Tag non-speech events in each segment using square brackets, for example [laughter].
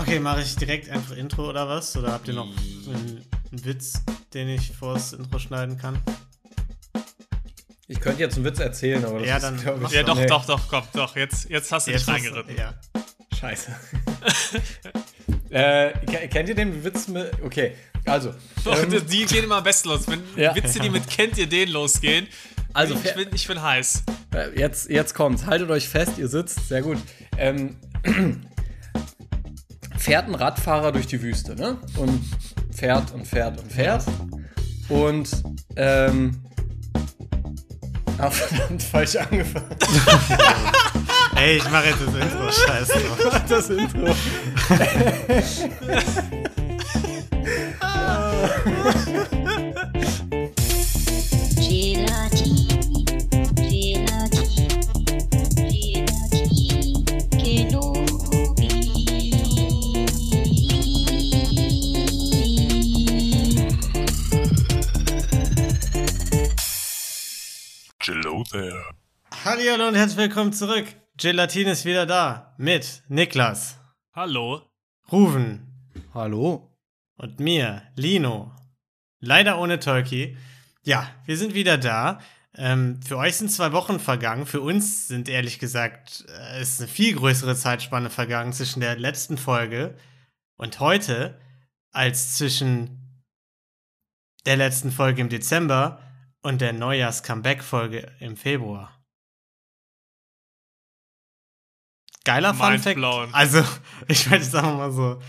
Okay, mache ich direkt einfach Intro oder was? Oder habt ihr noch einen, einen Witz, den ich vors Intro schneiden kann? Ich könnte jetzt einen Witz erzählen, aber das Ja, ist, dann glaub mach ich, Ja, doch, nee. doch, doch, komm, doch. Jetzt, jetzt hast du dich Jetzt hast- reingeritten. Ja. Scheiße. [laughs] äh, ke- kennt ihr den Witz mit. Okay, also. Doch, ähm, die, die gehen immer am besten los. Wenn Ja. Witze, die mit kennt ihr den losgehen. Also, ich bin, ich bin heiß. Äh, Jetzt, jetzt kommt's. Haltet euch fest, ihr sitzt. Sehr gut. Ähm, [clears throat] fährt ein Radfahrer durch die Wüste, ne? Und fährt und fährt und fährt. Und, ähm. Ah, [laughs] verdammt, falsch angefangen. [laughs] Ey, ich mache jetzt das Intro. Scheiße. [laughs] Das Intro. Hallo und herzlich willkommen zurück. Gelatine ist wieder da. Mit Niklas, Hallo. Ruven Hallo. und mir, Lino. Leider ohne Tolki. Ja, wir sind wieder da. Ähm, für euch sind zwei Wochen vergangen. Für uns sind ehrlich gesagt, äh, ist eine viel größere Zeitspanne vergangen zwischen der letzten Folge und heute als zwischen der letzten Folge im Dezember und der Neujahrs-Comeback-Folge im Februar. Geiler Fun Fact. Also, [laughs] ich wollte es einfach mal so.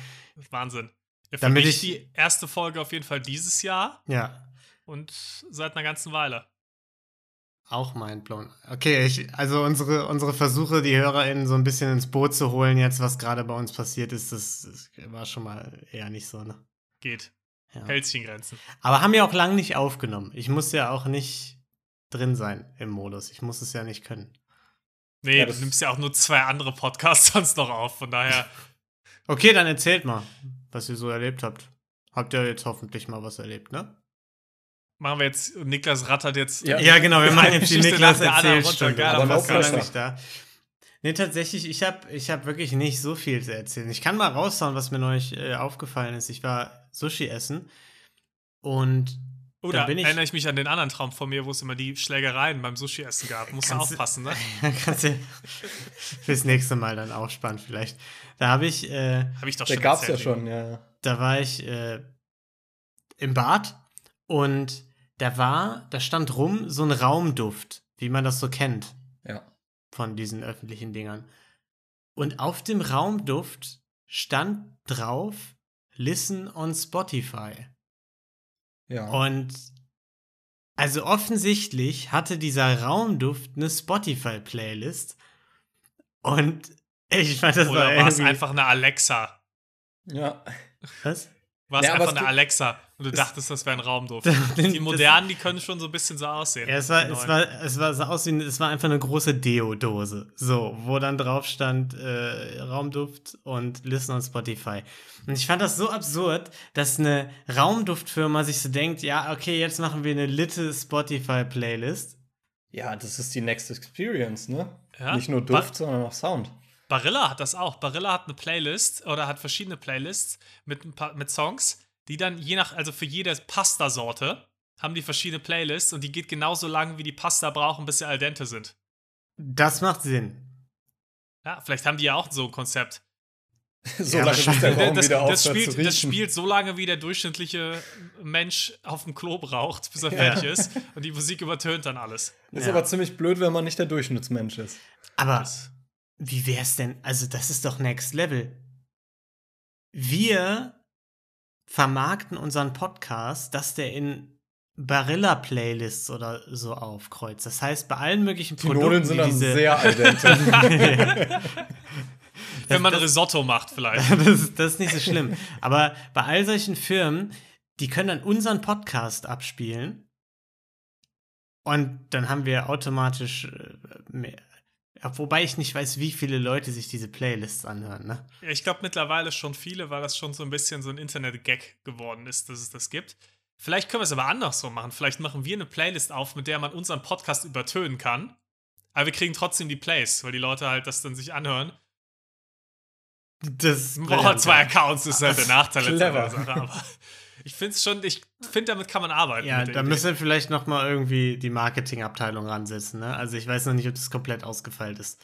Wahnsinn. Ja, für Damit mich ich- die erste Folge auf jeden Fall dieses Jahr Ja, und seit einer ganzen Weile. Auch mindblown. Okay, ich, also unsere, unsere Versuche, die HörerInnen so ein bisschen ins Boot zu holen, jetzt, was gerade bei uns passiert ist, das, das war schon mal eher nicht so, ne? Geht. Ja. Hält sich in Grenzen. Aber haben wir auch lang nicht aufgenommen. Ich muss ja auch nicht drin sein im Modus. Ich muss es ja nicht können. Nee, Ja, du nimmst ja auch nur zwei andere Podcasts [laughs] sonst noch auf. Von daher, [laughs] Okay, dann erzählt mal, was ihr so erlebt habt. Habt ihr jetzt hoffentlich mal was erlebt, ne? machen wir jetzt, Niklas rattert jetzt. Ja. Ja, genau, wir machen [laughs] jetzt die Niklas erzählt Aber nicht da. Nee, tatsächlich, ich habe ich hab wirklich nicht so viel zu erzählen. Ich kann mal raushauen, was mir neulich äh, aufgefallen ist. Ich war Sushi essen und Oder ich- erinnere ich mich an den anderen Traum von mir, wo es immer die Schlägereien beim Sushi-Essen gab. Musst du aufpassen, ne? [laughs] kannst du fürs nächste Mal dann auch spannend vielleicht. Da habe ich, äh, Habe ich doch schon gab's ja erzählt. schon, ja. ja. da war ich äh, im Bad und da war, da stand rum so ein Raumduft, wie man das so kennt. Ja. von diesen öffentlichen Dingern. Und auf dem Raumduft stand drauf Listen on Spotify. Ja. Und also offensichtlich hatte dieser Raumduft eine Spotify-Playlist. Und [laughs] ich fand das Oder war es einfach eine Alexa? ja. Was? War es Ja, einfach eine Alexa und du dachtest, das wäre ein Raumduft? [laughs] Die modernen, die können schon so ein bisschen so aussehen. Ja, es war, es war, es war so aus wie, es war einfach eine große Deo-Dose. So, wo dann drauf stand, äh, Raumduft und Listen on Spotify. Und ich fand das so absurd, dass eine Raumduftfirma sich so denkt, ja, okay, jetzt machen wir eine Litte Spotify-Playlist. Ja, das ist die Next Experience, ne? Ja? Nicht nur Duft, sondern auch Sound. Barilla hat das auch. Barilla hat eine Playlist oder hat verschiedene Playlists mit, ein paar, mit Songs, die dann je nach, also für jede Pasta-Sorte haben die verschiedene Playlists und die geht genauso lang, wie die Pasta brauchen, bis sie al dente sind. Das macht Sinn. Ja, vielleicht haben die ja auch so ein Konzept. [laughs] so Ja, lange bis der Raum das, wieder das, spielt, das spielt so lange, wie der durchschnittliche Mensch auf dem Klo braucht, bis er Ja. fertig ist. Und die Musik übertönt dann alles. ist Ja. aber ziemlich blöd, wenn man nicht der Durchschnittsmensch ist. Aber Das, wie wär's denn? Also, das ist doch Next Level. Wir vermarkten unseren Podcast, dass der in Barilla-Playlists oder so aufkreuzt. Das heißt, bei allen möglichen Die Produkten, Nudeln sind die dann diese sehr dente. [laughs] wenn man das- Risotto macht, vielleicht. [laughs] das, ist, das ist nicht so schlimm. Aber bei all solchen Firmen, die können dann unseren Podcast abspielen und dann haben wir automatisch äh, mehr. Wobei ich nicht weiß, wie viele Leute sich diese Playlists anhören, ne? Ja, Ich glaube mittlerweile schon viele, weil das schon so ein bisschen so ein Internet-Gag geworden ist, dass es das gibt. Vielleicht können wir es aber andersrum machen. Vielleicht machen wir eine Playlist auf, mit der man unseren Podcast übertönen kann. Aber wir kriegen trotzdem die Plays, weil die Leute halt das dann sich anhören. Das Boah, zwei. Accounts ist halt der Nachteil Clever. Sache, aber ich finde es schon, ich finde, damit kann man arbeiten. Ja, da müssen wir vielleicht noch mal irgendwie die Marketingabteilung ransetzen. Ne? Also ich weiß noch nicht, ob das komplett ausgefeilt ist.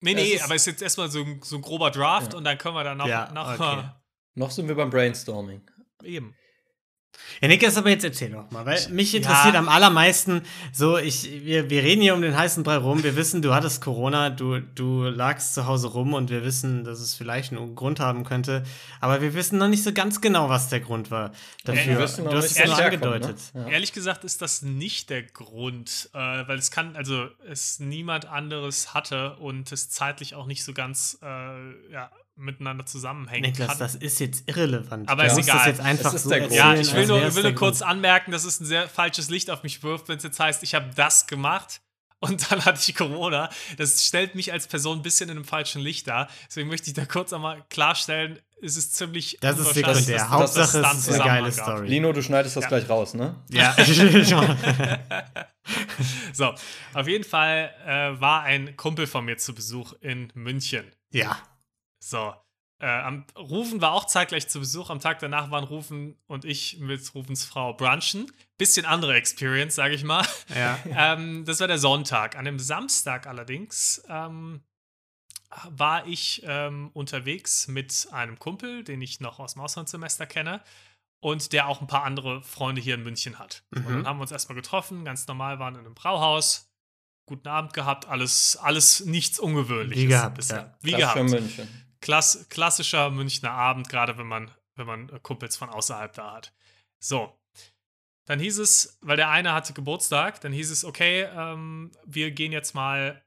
Nee, nee, ist- aber es ist jetzt erstmal so, ein- so ein grober Draft Ja. und dann können wir dann noch, Ja, noch okay. [laughs] Noch sind wir beim Brainstorming. eben. Ja, Niklas, aber jetzt erzähl doch mal, weil mich interessiert Ja. am allermeisten so, ich, wir, wir reden hier um den heißen Brei rum, wir wissen, du hattest Corona, du, du lagst zu Hause rum und wir wissen, dass es vielleicht einen Grund haben könnte, aber wir wissen noch nicht so ganz genau, was der Grund war dafür. wir wissen noch du hast es nur angedeutet. ne? Ja. Ehrlich gesagt ist das nicht der Grund, äh, weil es kann, also es niemand anderes hatte und es zeitlich auch nicht so ganz äh, ja, miteinander zusammenhängt. Niklas, kann. das ist jetzt irrelevant. Aber du ist egal. das jetzt einfach Es ist so der Grund. ja, ich will nur, will der nur kurz Grund. anmerken, dass es ein sehr falsches Licht auf mich wirft, wenn es jetzt heißt, ich habe das gemacht und [laughs] dann hatte ich Corona. Das stellt mich als Person ein bisschen in einem falschen Licht dar. Deswegen möchte ich da kurz einmal klarstellen, es ist ziemlich Das ist sekundär. dass- Hauptsache, dass es ist eine geile gab. Story. Lino, du schneidest das Ja. gleich raus, ne? Ja, [laughs] [laughs] So, auf jeden Fall äh, war ein Kumpel von mir zu Besuch in München. ja. So, äh, am Rufen war auch zeitgleich zu Besuch. Am Tag danach waren Rufen und ich mit Rufens Frau brunchen. Bisschen andere Experience, sage ich mal. ja. [laughs] ähm, das war der Sonntag. An dem Samstag allerdings ähm, war ich ähm, unterwegs mit einem Kumpel, den ich noch aus dem Auslandssemester kenne und der auch ein paar andere Freunde hier in München hat. Und Mhm. dann haben wir uns erstmal getroffen, ganz normal, waren in einem Brauhaus, guten Abend gehabt, alles, alles nichts Ungewöhnliches. Wie gehabt, bisher. ja. Wie Klassischer gehabt. München. Klass klassischer Münchner Abend, gerade wenn man, wenn man äh, Kumpels von außerhalb da hat. So. Dann hieß es, weil der eine hatte Geburtstag, dann hieß es, okay, ähm, wir gehen jetzt mal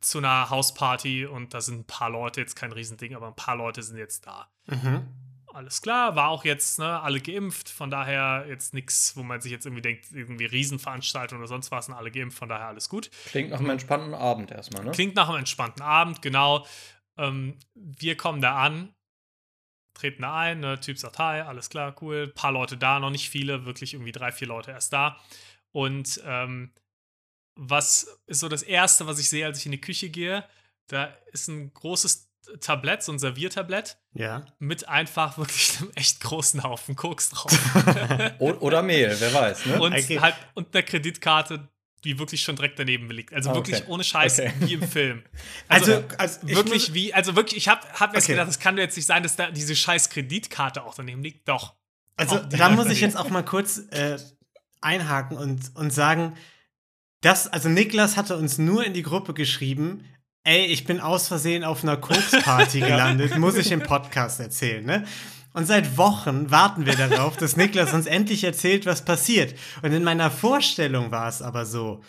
zu einer Hausparty und da sind ein paar Leute, jetzt kein Riesending, aber ein paar Leute sind jetzt da. Mhm. Alles klar, war auch jetzt, ne, alle geimpft, von daher jetzt nichts, wo man sich jetzt irgendwie denkt, irgendwie Riesenveranstaltung oder sonst was, sind alle geimpft, von daher alles gut. Klingt nach einem entspannten Abend erstmal, ne? Klingt nach einem entspannten Abend, genau. Ähm, wir kommen da an, treten da ein, ne, Typ sagt Hi, alles klar, cool. paar Leute da, noch nicht viele, wirklich irgendwie drei, vier Leute erst da. Und ähm, was ist so das Erste, was ich sehe, als ich in die Küche gehe? Da ist ein großes Tablett, so ein Serviertablett, Ja. mit einfach wirklich einem echt großen Haufen Koks drauf. [laughs] Oder Mehl, wer weiß, ne? und Okay. halt und eine Kreditkarte, die wirklich schon direkt daneben liegt. Also Ah, wirklich okay. ohne Scheiß, Okay. wie im Film. [laughs] Also, also ich wirklich wie, also wirklich, ich habe hab jetzt Okay. gedacht, das kann doch jetzt nicht sein, dass da diese scheiß Kreditkarte auch daneben liegt. Doch. Also, da muss ich jetzt auch mal kurz äh, einhaken und, und sagen, dass, also Niklas hatte uns nur in die Gruppe geschrieben, ey, ich bin aus Versehen auf einer Koks-Party [laughs] gelandet, muss ich im Podcast erzählen, ne? Und seit Wochen warten wir darauf, dass Niklas uns endlich erzählt, was passiert. Und in meiner Vorstellung war es aber so,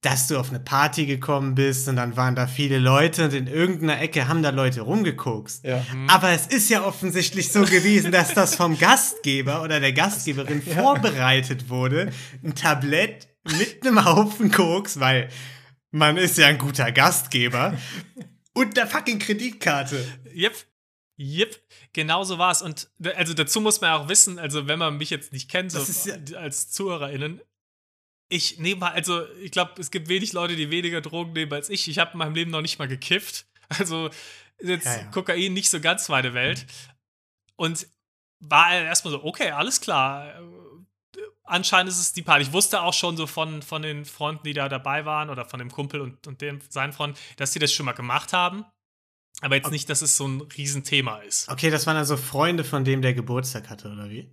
dass du auf eine Party gekommen bist und dann waren da viele Leute und in irgendeiner Ecke haben da Leute rumgekokst. Ja. Aber es ist ja offensichtlich so gewesen, dass das vom Gastgeber oder der Gastgeberin vorbereitet wurde. Ein Tablett mit einem Haufen Koks, weil man ist ja ein guter Gastgeber. Und der fucking Kreditkarte. Yep. Yep. Genau so war es. Und also dazu muss man auch wissen, also wenn man mich jetzt nicht kennt, so ja- als ZuhörerInnen, ich nehme mal, also ich glaube, es gibt wenig Leute, die weniger Drogen nehmen als ich. Ich habe in meinem Leben noch nicht mal gekifft. Also ist jetzt Ja, ja. Kokain nicht so ganz meine Welt. Und war erstmal so, okay, alles klar. Anscheinend ist es die Party. Ich wusste auch schon so von, von den Freunden, die da dabei waren, oder von dem Kumpel und, und dem, seinen Freunden, dass sie das schon mal gemacht haben. Aber jetzt nicht, dass es so ein Riesenthema ist. Okay, das waren also Freunde von dem, der Geburtstag hatte, oder wie?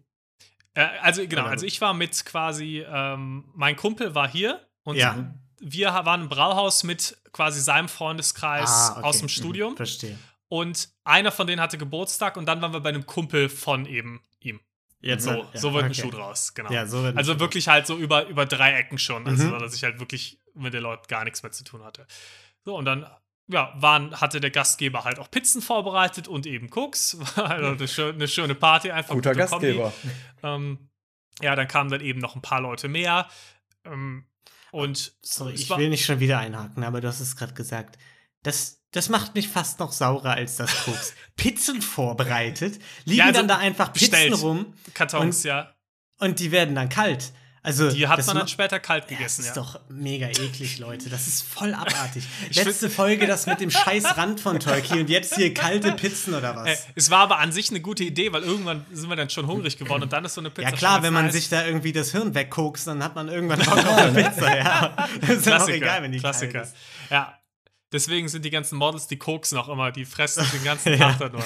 Äh, also genau, Oder- also ich war mit quasi, ähm, mein Kumpel war hier und Ja. wir waren im Brauhaus mit quasi seinem Freundeskreis Ah, okay. aus dem Mhm, Studium. Verstehe. Und einer von denen hatte Geburtstag und dann waren wir bei einem Kumpel von eben ihm. Jetzt So, ja, so wird ein okay. Schuh draus, genau. Ja, so wird ein also wirklich halt so über, über drei Ecken schon, also Mhm. dass ich halt wirklich mit den Leuten gar nichts mehr zu tun hatte. So, und dann ja, waren, hatte der Gastgeber halt auch Pizzen vorbereitet und eben Cooks. War [laughs] also eine, schö eine schöne Party, einfach Guter gute. Gastgeber. Ähm, ja, dann kamen dann eben noch ein paar Leute mehr. Ähm, und Sorry, ich will nicht schon wieder einhaken, aber du hast es gerade gesagt. Das, das macht mich fast noch saurer als das Koks. [laughs] Pizzen vorbereitet, liegen Ja, also dann da einfach Pizzen bestellt. rum Kartons, und- ja. und die werden dann kalt. Also, Die hat man ma- dann später kalt Ja, gegessen, das ja. ist doch mega eklig, Leute. Das ist voll abartig. [laughs] Letzte Folge das mit dem scheiß Rand von Turkey und jetzt hier kalte Pizzen oder was? Äh, es war aber an sich eine gute Idee, weil irgendwann sind wir dann schon hungrig geworden und dann ist so eine Pizza ja klar, wenn man nice. sich da irgendwie das Hirn wegkokst, dann hat man irgendwann Bock auf eine Pizza, ja. [laughs] Das ist ja auch Klassiker, egal, wenn die Klassiker. kalt ist. Ja. Deswegen sind die ganzen Models, die koksen auch immer, die fressen den ganzen [laughs] Tag da nur.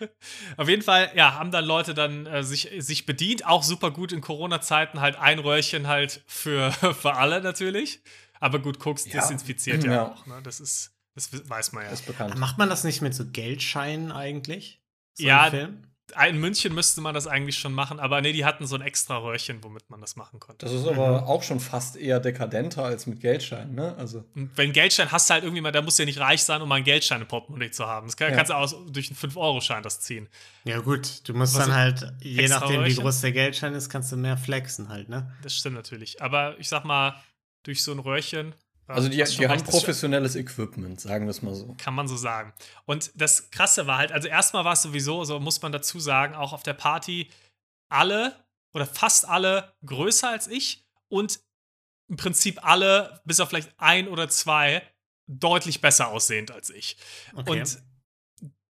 [laughs] Auf jeden Fall, ja, haben dann Leute dann äh, sich, sich bedient. Auch super gut in Corona-Zeiten halt ein Röhrchen halt für, [laughs] für alle natürlich. Aber gut, Koks Ja. desinfiziert ja, Ja. auch. Ne? Das ist, das weiß man ja. ist bekannt. Macht man das nicht mit so Geldscheinen eigentlich? So im Ja, Film? In München müsste man das eigentlich schon machen, aber nee, die hatten so ein extra Röhrchen, womit man das machen konnte. Das ist aber auch schon fast eher dekadenter als mit Geldscheinen, ne? Also. Und wenn Geldschein hast du halt irgendwie mal, da musst du ja nicht reich sein, um mal einen Geldschein im Portemonnaie zu haben. Das kann, Ja. kannst du auch durch einen 5-Euro-Schein das ziehen. Ja, gut. Du musst Was dann halt, je nachdem, wie Röhrchen? groß der Geldschein ist, kannst du mehr flexen halt, ne? Das stimmt natürlich. Aber ich sag mal, durch so ein Röhrchen. Ja, Also die, die haben professionelles Equipment, sagen wir es mal so. Kann man so sagen. Und das Krasse war halt, also erstmal war es sowieso, so muss man dazu sagen, auch auf der Party, alle oder fast alle größer als ich und im Prinzip alle, bis auf vielleicht ein oder zwei, deutlich besser aussehend als ich. Okay. Und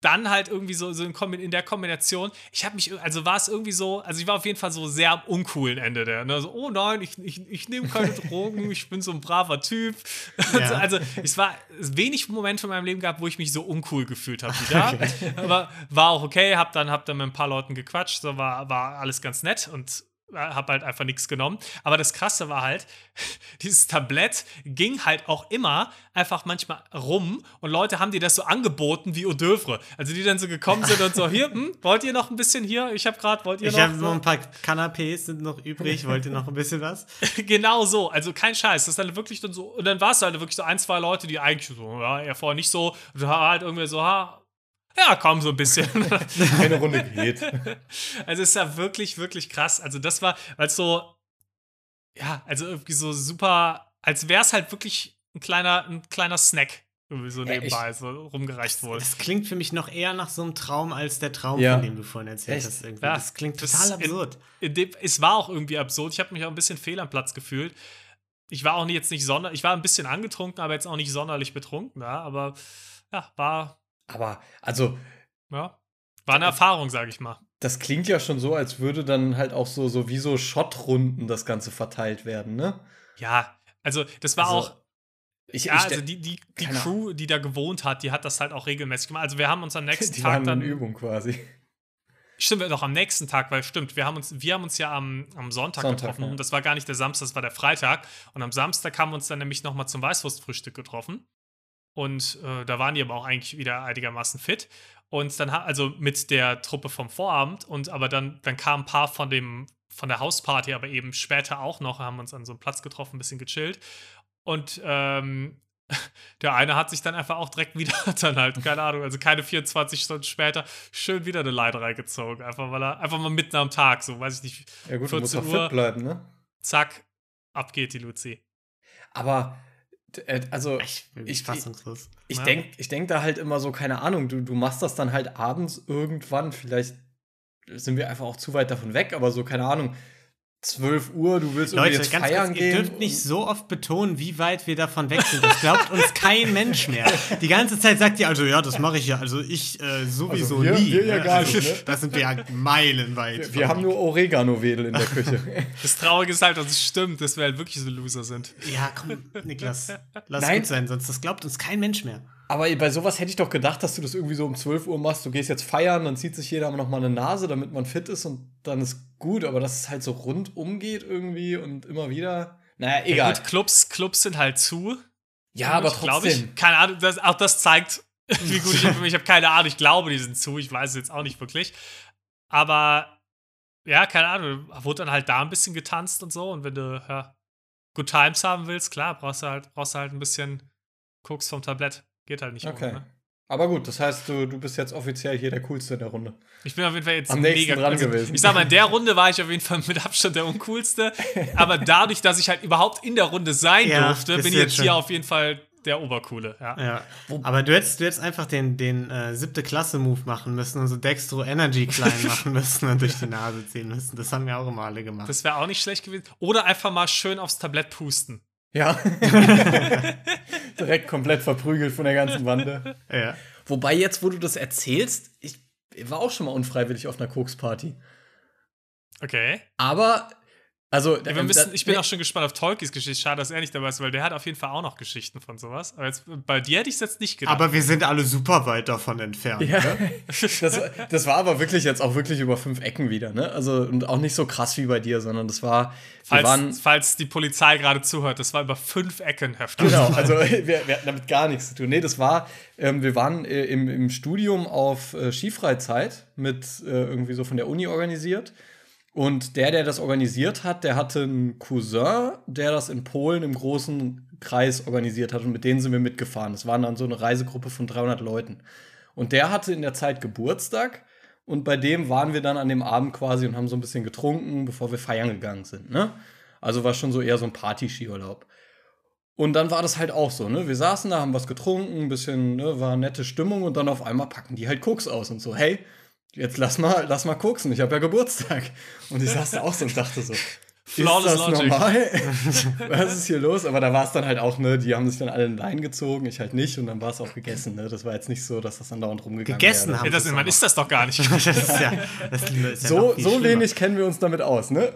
dann halt irgendwie so, so in, der Kombination, ich habe mich, also war es irgendwie so, also ich war auf jeden Fall so sehr am uncoolen Ende der, ne? so, oh nein, ich, ich, ich nehme keine [laughs] Drogen, ich bin so ein braver Typ. [laughs] Ja. Also es war wenig Momente in meinem Leben gehabt, wo ich mich so uncool gefühlt habe wie da. Aber war auch okay, hab dann, hab dann mit ein paar Leuten gequatscht, so war, war alles ganz nett und habe halt einfach nichts genommen. Aber das Krasse war halt, [laughs] dieses Tablett ging halt auch immer einfach manchmal rum und Leute haben dir das so angeboten wie Hors d'oeuvre. Also die dann so gekommen sind und so, [laughs] hier, hm, wollt ihr noch ein bisschen hier? Ich habe gerade, wollt ihr ich noch? habe so? noch ein paar Canapés sind noch übrig. Wollt ihr noch ein bisschen was? [laughs] genau so, also kein Scheiß. Das ist dann wirklich dann so, und dann war es halt wirklich so ein, zwei Leute, die eigentlich so, ja, vorher nicht so, und halt irgendwie so, ha, ja, komm, so ein bisschen. [laughs] Eine Runde geht. Also es ist ja wirklich, wirklich krass. Also das war, weil so, ja, also irgendwie so super, als wäre es halt wirklich ein kleiner, ein kleiner Snack, irgendwie so Ja, ich- nebenbei so rumgereicht wurde. Das klingt für mich noch eher nach so einem Traum als der Traum, Ja. von dem du vorhin erzählt hast. Irgendwie. Ja, das klingt das total ist in- absurd. In dem, es war auch irgendwie absurd. Ich habe mich auch ein bisschen fehl am Platz gefühlt. Ich war auch jetzt nicht sonderlich, ich war ein bisschen angetrunken, aber jetzt auch nicht sonderlich betrunken, ja, aber ja, war, Aber, also, ja, war eine Erfahrung, sage ich mal. das klingt ja schon so, als würde dann halt auch so, so wie so Schottrunden das Ganze verteilt werden, ne? Ja, also das war Also, auch, Ich, ja, ich also die, die, die Crew, die da gewohnt hat, die hat das halt auch regelmäßig gemacht. Also wir haben uns am [laughs] nächsten die Tag waren dann Übung quasi. Stimmt, doch am nächsten Tag, weil stimmt, wir haben uns, wir haben uns ja am, am Sonntag, Sonntag, getroffen. ja. Und das war gar nicht der Samstag, das war der Freitag. Und am Samstag haben wir uns dann nämlich nochmal zum Weißwurstfrühstück getroffen. Und äh, da waren die aber auch eigentlich wieder einigermaßen fit. Und dann, also mit der Truppe vom Vorabend. Und aber dann, dann kamen ein paar von dem, von der Hausparty, aber eben später auch noch, haben uns an so einem Platz getroffen, ein bisschen gechillt. Und ähm, [laughs] der eine hat sich dann einfach auch direkt [laughs] wieder dann halt, keine Ahnung, also keine 24 Stunden später, schön wieder eine Leine gezogen. Einfach weil er, einfach mal mitten am Tag, so weiß ich nicht, Ja gut, du musst 14 Uhr. fit bleiben, ne? zack, ab geht die Luzi. Aber, also, Ich Ich- fassungslos. ich Ja. denke ich denk da halt immer so, keine Ahnung, du, du machst das dann halt abends irgendwann, vielleicht sind wir einfach auch zu weit davon weg, aber so, keine Ahnung, 12 Uhr, du willst Leute, jetzt ganz feiern kurz, gehen. ihr dürft nicht so oft betonen, wie weit wir davon weg sind. Das glaubt uns kein Mensch mehr. Die ganze Zeit sagt ihr also, ja, das mache ich ja. Also ich äh, sowieso Also wir- nie. wir ja ne? gar also, nicht, ne? Das sind wir ja meilenweit. wir, wir haben nur Oregano-Wedel in der Küche. [laughs] Das Traurige ist halt, dass es stimmt, dass wir halt wirklich so Loser sind. Ja, komm, Niklas. Lass Nein. gut sein, sonst das glaubt uns kein Mensch mehr. Aber bei sowas hätte ich doch gedacht, dass du das irgendwie so um 12 Uhr machst. Du gehst jetzt feiern, dann zieht sich jeder noch mal eine Nase, damit man fit ist und dann ist gut. Aber dass es halt so rundum geht irgendwie und immer wieder. Naja, Ja, egal. gut, Clubs, Clubs sind halt zu. Ja, aber trotzdem. ich. Keine Ahnung, das, auch das zeigt, [laughs] wie gut ich [laughs] bin. Ich habe keine Ahnung, ich glaube, die sind zu. Ich weiß es jetzt auch nicht wirklich. Aber ja, keine Ahnung, wurde dann halt da ein bisschen getanzt und so. Und wenn du ja, Good Times haben willst, klar, brauchst du halt, brauchst du halt ein bisschen Koks vom Tablett. Geht halt nicht Okay. ohne, ne? Aber gut, das heißt, du, du bist jetzt offiziell hier der Coolste in der Runde. Ich bin auf jeden Fall jetzt Am nächsten dran also, gewesen. Ich sag mal, in der Runde war ich auf jeden Fall mit Abstand der uncoolste. [laughs] aber dadurch, dass ich halt überhaupt in der Runde sein Ja, durfte, bin ich jetzt jetzt hier auf jeden Fall der Obercoole, ja. Ja. Aber du hättest, du hättest einfach den, den äh, siebte Klasse-Move machen müssen und so Dextro Energy klein [laughs] machen müssen und durch die Nase ziehen müssen. Das haben wir auch immer alle gemacht. Das wäre auch nicht schlecht gewesen. Oder einfach mal schön aufs Tablett pusten. Ja. [laughs] Direkt komplett verprügelt von der ganzen Bande. [laughs] ja. Wobei jetzt, wo du das erzählst, ich war auch schon mal unfreiwillig auf einer Koksparty. Okay. Aber, also, Ja, wir ähm, müssen, da- ich bin nee, auch schon gespannt auf Tolkis Geschichte. Schade, dass er nicht dabei ist, weil der hat auf jeden Fall auch noch Geschichten von sowas. Aber jetzt, bei dir hätte ich es jetzt nicht gedacht. Aber wir sind alle super weit davon entfernt. Ja, Ne? [laughs] das, das war aber wirklich jetzt auch wirklich über fünf Ecken wieder, ne? Also, und auch nicht so krass wie bei dir, sondern das war, wir waren, falls, falls die Polizei gerade zuhört, das war über fünf Ecken heftig. Genau, [laughs] also wir, wir hatten damit gar nichts zu tun. Nee, das war, ähm, wir waren äh, im, im Studium auf äh, Skifreizeit mit äh, irgendwie so von der Uni organisiert. Und der, der das organisiert hat, der hatte einen Cousin, der das in Polen im großen Kreis organisiert hat. Und mit denen sind wir mitgefahren. Das waren dann so eine Reisegruppe von 300 Leuten. Und der hatte in der Zeit Geburtstag. Und bei dem waren wir dann an dem Abend quasi und haben so ein bisschen getrunken, bevor wir feiern gegangen sind. Ne? Also war schon so eher so ein Party-Skiurlaub. Und dann war das halt auch so, ne? Wir saßen da, haben was getrunken, ein bisschen, ne, war nette Stimmung und dann auf einmal packen die halt Koks aus und so, hey, jetzt lass mal, lass mal koksen, ich habe ja Geburtstag. Und ich saß da auch so und dachte so, [laughs] Flawless ist das Logic. normal? [laughs] was ist hier los? Aber da war es dann halt auch, ne, die haben sich dann alle in Lein gezogen, ich halt nicht und dann war es auch gegessen, ne? Das war jetzt nicht so, dass das dann dauernd rumgegangen Gegessen wäre. haben Ja, das, man ist das doch gar nicht. [laughs] Das ist ja, das ist ja So, viel so wenig kennen wir uns damit aus, ne?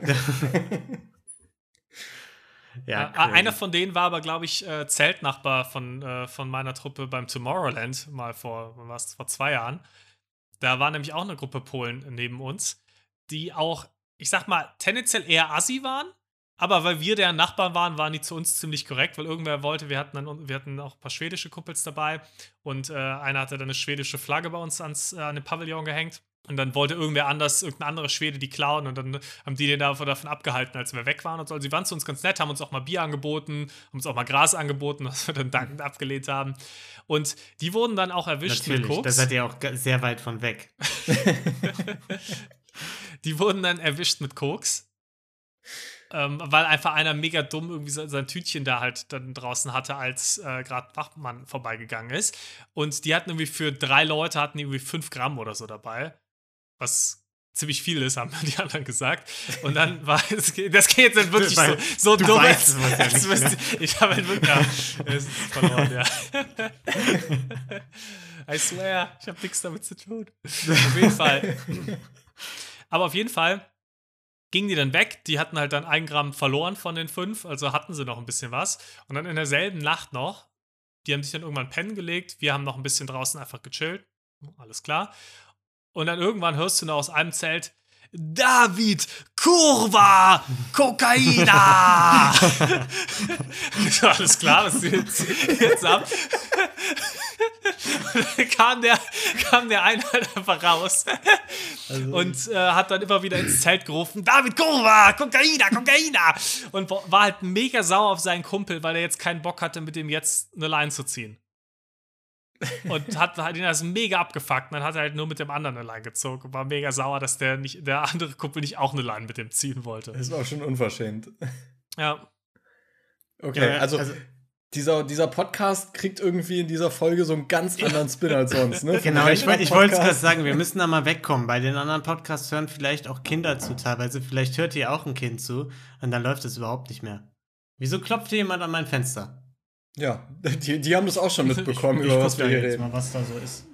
Ja, Äh, crazy. Einer von denen war aber, glaube ich, äh, Zeltnachbar von, äh, von meiner Truppe beim Tomorrowland, mal vor, vor zwei Jahren. Da war nämlich auch eine Gruppe Polen neben uns, die auch, ich sag mal, tendenziell eher assi waren. Aber weil wir deren Nachbarn waren, waren die zu uns ziemlich korrekt, weil irgendwer wollte, wir hatten, dann, wir hatten auch ein paar schwedische Kumpels dabei und äh, einer hatte dann eine schwedische Flagge bei uns ans, äh, an den Pavillon gehängt. Und dann wollte irgendwer anders, irgendein anderer Schwede die klauen und dann haben die den davon, davon abgehalten, als wir weg waren und so. Also sie waren zu uns ganz nett, haben uns auch mal Bier angeboten, haben uns auch mal Gras angeboten, [laughs] was wir dann dankend abgelehnt haben. Und die wurden dann auch erwischt Natürlich, mit da Koks. seid ihr auch sehr weit von weg. [laughs] [laughs] Die wurden dann erwischt mit Koks. Ähm, weil einfach einer mega dumm irgendwie sein, Tütchen da halt dann draußen hatte, als äh, gerade Wachmann vorbeigegangen ist. Und die hatten irgendwie für drei Leute hatten die irgendwie fünf Gramm oder so dabei. Was ziemlich viel ist, haben [laughs] die anderen gesagt. Und dann war es, das geht jetzt wirklich so, Weil so du dumm. weißt es ja müsste- Ich habe wirklich, ja, es ist verloren, ja. [laughs] I swear, ich habe nichts damit zu tun. Auf jeden Fall. Aber auf jeden Fall gingen die dann weg. Die hatten halt dann ein Gramm verloren von den fünf, also hatten sie noch ein bisschen was. Und dann in derselben Nacht noch, die haben sich dann irgendwann pennen gelegt. Wir haben noch ein bisschen draußen einfach gechillt. Alles klar. Und dann irgendwann hörst du noch aus einem Zelt. David, Kurva, Kokaina! so, [laughs] [laughs] alles klar, was jetzt, jetzt ab? Und dann kam der, kam der eine halt einfach raus und äh, hat dann immer wieder ins Zelt gerufen: David Kurva, Kokaina, Kokaina! Und wa- war halt mega sauer auf seinen Kumpel, weil er jetzt keinen Bock hatte, mit dem jetzt eine Line zu ziehen. Und hat, hat ihn das mega abgefuckt. Und dann hat er halt nur mit dem anderen eine Line gezogen und war mega sauer, dass der, nicht, der andere Kumpel nicht auch eine Line mit dem ziehen wollte. Das war schon unverschämt. Ja, Okay, Ja, also, also- dieser, dieser Podcast kriegt irgendwie in dieser Folge so einen ganz anderen Spin als sonst, ne? [laughs] Genau, ich, ich wollte es gerade sagen, wir müssen da mal wegkommen. Bei den anderen Podcasts hören vielleicht auch Kinder zu teilweise. Vielleicht hört ihr auch ein Kind zu und dann läuft es überhaupt nicht mehr. Wieso klopft hier jemand an mein Fenster? Ja, die, die haben das auch schon mitbekommen, ich über guck was wir da hier jetzt reden. mal, was da so ist.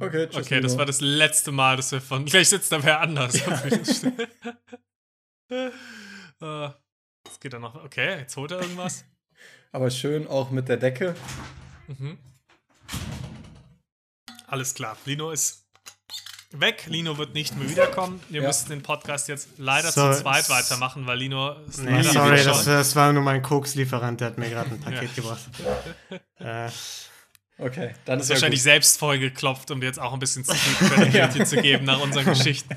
Okay, tschüss. okay, das Nino. war das letzte Mal, dass wir von. Gleich sitzt da wer anders. [laughs] [laughs] Äh, Jetzt geht er noch. Okay, jetzt holt er irgendwas. Aber schön auch mit der Decke. Mhm. Alles klar. Lino ist weg. Lino wird nicht mehr wiederkommen. Wir Ja. müssen den Podcast jetzt leider So- zu zweit weitermachen, weil Lino ist Nee, sorry, das, das war nur mein Kokslieferant, der hat mir gerade ein Paket gebracht. [laughs] Äh, Okay, dann ist wahrscheinlich gut. selbst vollgeklopft, um dir jetzt auch ein bisschen Credibility [laughs] zu geben nach unseren [laughs] Geschichten.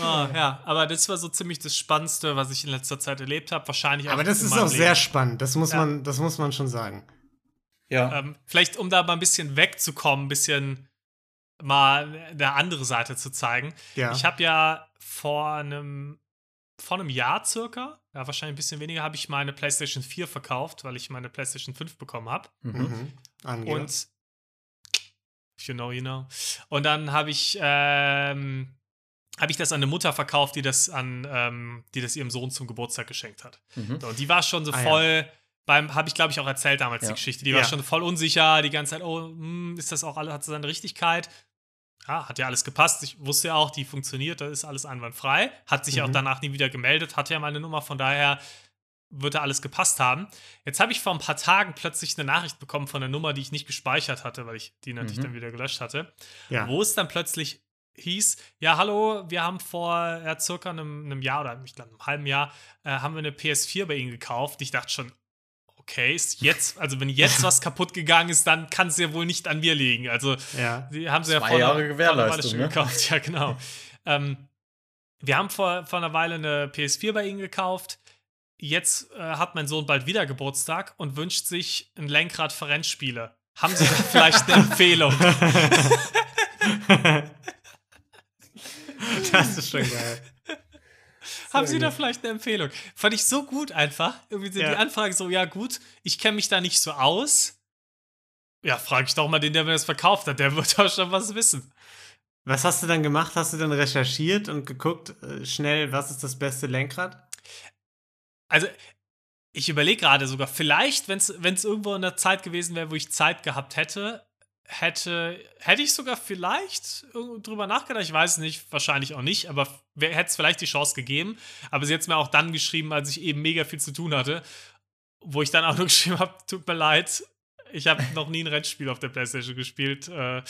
Ah, ja, aber das war so ziemlich das Spannendste, was ich in letzter Zeit erlebt habe. Wahrscheinlich auch aber das in ist auch sehr Leben. spannend, das muss, Ja. man, das muss man schon sagen. Ja, Ähm, vielleicht, um da mal ein bisschen wegzukommen, ein bisschen mal der andere Seite zu zeigen. Ja. Ich habe ja vor einem vor einem Jahr circa, ja, wahrscheinlich ein bisschen weniger, habe ich meine PlayStation 4 verkauft, weil ich meine PlayStation 5 bekommen habe. Mhm. Mhm. Und you know, you know. Und dann habe ich, ähm, habe ich das an eine Mutter verkauft, die das an, ähm, die das ihrem Sohn zum Geburtstag geschenkt hat. Mhm. So, und die war schon so Ah, ja. voll. Beim, habe ich glaube ich auch erzählt damals Ja. die Geschichte. Die war Ja. schon voll unsicher, die ganze Zeit, oh, hm, ist das auch alles, hat das seine Richtigkeit? Ja, hat ja alles gepasst. Ich wusste ja auch, die funktioniert, da ist alles einwandfrei. Hat sich ja auch Mhm. danach nie wieder gemeldet, hatte ja meine Nummer, von daher würde alles gepasst haben. Jetzt habe ich vor ein paar Tagen plötzlich eine Nachricht bekommen von einer Nummer, die ich nicht gespeichert hatte, weil ich die natürlich Mhm. dann wieder gelöscht hatte, ja. wo es dann plötzlich hieß, ja, hallo, wir haben vor ja, circa einem, einem Jahr oder ich glaube einem halben Jahr, äh, haben wir eine PS4 bei Ihnen gekauft. Ich dachte schon, okay, ist jetzt, also wenn jetzt [laughs] was kaputt gegangen ist, dann kann es ja wohl nicht an mir liegen. Also ja. die haben sie ja Zwei vor Jahre vor einer Gewährleistung, ne? gekauft. Ja, genau. ähm, wir haben vor, vor einer Weile eine PS4 bei ihnen gekauft. Jetzt äh, hat mein Sohn bald wieder Geburtstag und wünscht sich ein Lenkrad für Rennspiele. Haben Sie da [laughs] vielleicht eine Empfehlung? Das ist schon geil. Haben Sie da vielleicht eine Empfehlung? Fand ich so gut einfach. Irgendwie Ja. die Anfrage so, ja gut, ich kenne mich da nicht so aus. Ja, frage ich doch mal den, der mir das verkauft hat. Der [laughs] wird doch schon was wissen. Was hast du dann gemacht? Hast du dann recherchiert und geguckt, äh, schnell, was ist das beste Lenkrad? Also, ich überlege gerade sogar, vielleicht, wenn es irgendwo in der Zeit gewesen wäre, wo ich Zeit gehabt hätte, hätte, hätte ich sogar vielleicht irgendwo drüber nachgedacht. Ich weiß es nicht, wahrscheinlich auch nicht, aber hätte es vielleicht die Chance gegeben. Aber sie hat es mir auch dann geschrieben, als ich eben mega viel zu tun hatte, wo ich dann auch nur [laughs] geschrieben habe: Tut mir leid, ich habe noch nie ein Rennspiel auf der Playstation gespielt. Äh,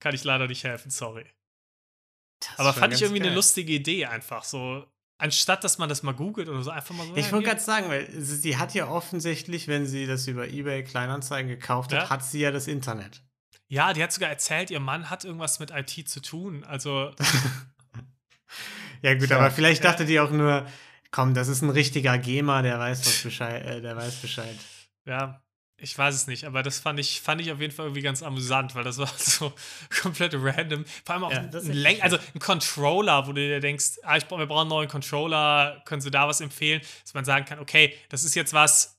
kann ich leider nicht helfen, sorry. Das Aber fand ich irgendwie eine geil. lustige Idee einfach. So, anstatt dass man das mal googelt oder so, einfach mal so. Ich wollte gerade sagen, weil sie, sie hat ja offensichtlich, wenn sie das über eBay Kleinanzeigen gekauft hat, Ja. hat sie ja das Internet. Ja, die hat sogar erzählt, ihr Mann hat irgendwas mit IT zu tun. Also, [laughs] Ja, gut, Tja. aber vielleicht dachte die auch nur, komm, das ist ein richtiger Gamer, der weiß was Bescheid, äh, der weiß Bescheid. ja, ich weiß es nicht, aber das fand ich, fand ich auf jeden Fall irgendwie ganz amüsant, weil das [laughs] war so komplett random. Vor allem auch Ja, ein, Lenk, also ein Controller, wo du dir denkst, ah, ich brauch, wir brauchen einen neuen Controller, können Sie da was empfehlen, dass man sagen kann, okay, das ist jetzt was,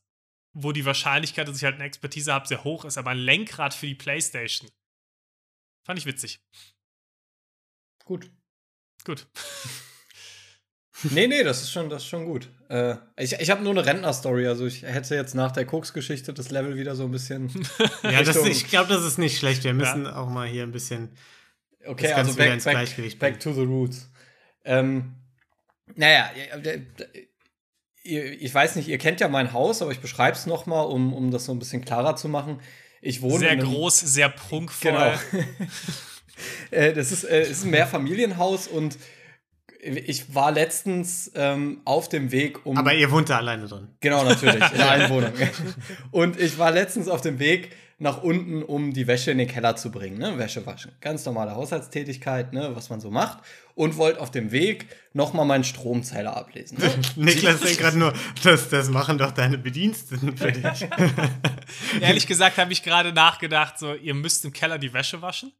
wo die Wahrscheinlichkeit, dass ich halt eine Expertise habe, sehr hoch ist, aber ein Lenkrad für die Playstation. Fand ich witzig. Gut. Gut. Nee, nee, das ist schon, das ist schon gut. Äh, ich ich habe nur eine Rentner-Story. Also ich hätte jetzt nach der Koks-Geschichte das Level wieder so ein bisschen. [laughs] Ja, das, ich glaube, das ist nicht schlecht. Wir müssen auch mal hier ein bisschen. Okay, Das also back, ins back, Gleichgewicht back to the roots. Ähm, naja, ich weiß nicht, ihr kennt ja mein Haus, aber ich beschreibe es nochmal, um, um das so ein bisschen klarer zu machen. Ich wohne Sehr in einem, groß, sehr prunkvoll. Genau. [laughs] äh, das ist, äh, ist ein Mehrfamilienhaus und ich war letztens ähm, auf dem Weg, um. Aber ihr wohnt da alleine drin. Genau, natürlich, in allen [laughs] Wohnungen. Und ich war letztens auf dem Weg nach unten, um die Wäsche in den Keller zu bringen, ne? Wäsche waschen. Ganz normale Haushaltstätigkeit, ne? was man so macht. Und wollte auf dem Weg nochmal meinen Stromzähler ablesen. Ne? [laughs] Niklas denkt gerade nur, das, das machen doch deine Bediensteten [laughs] für dich. [laughs] Ehrlich gesagt habe ich gerade nachgedacht, so, ihr müsst im Keller die Wäsche waschen.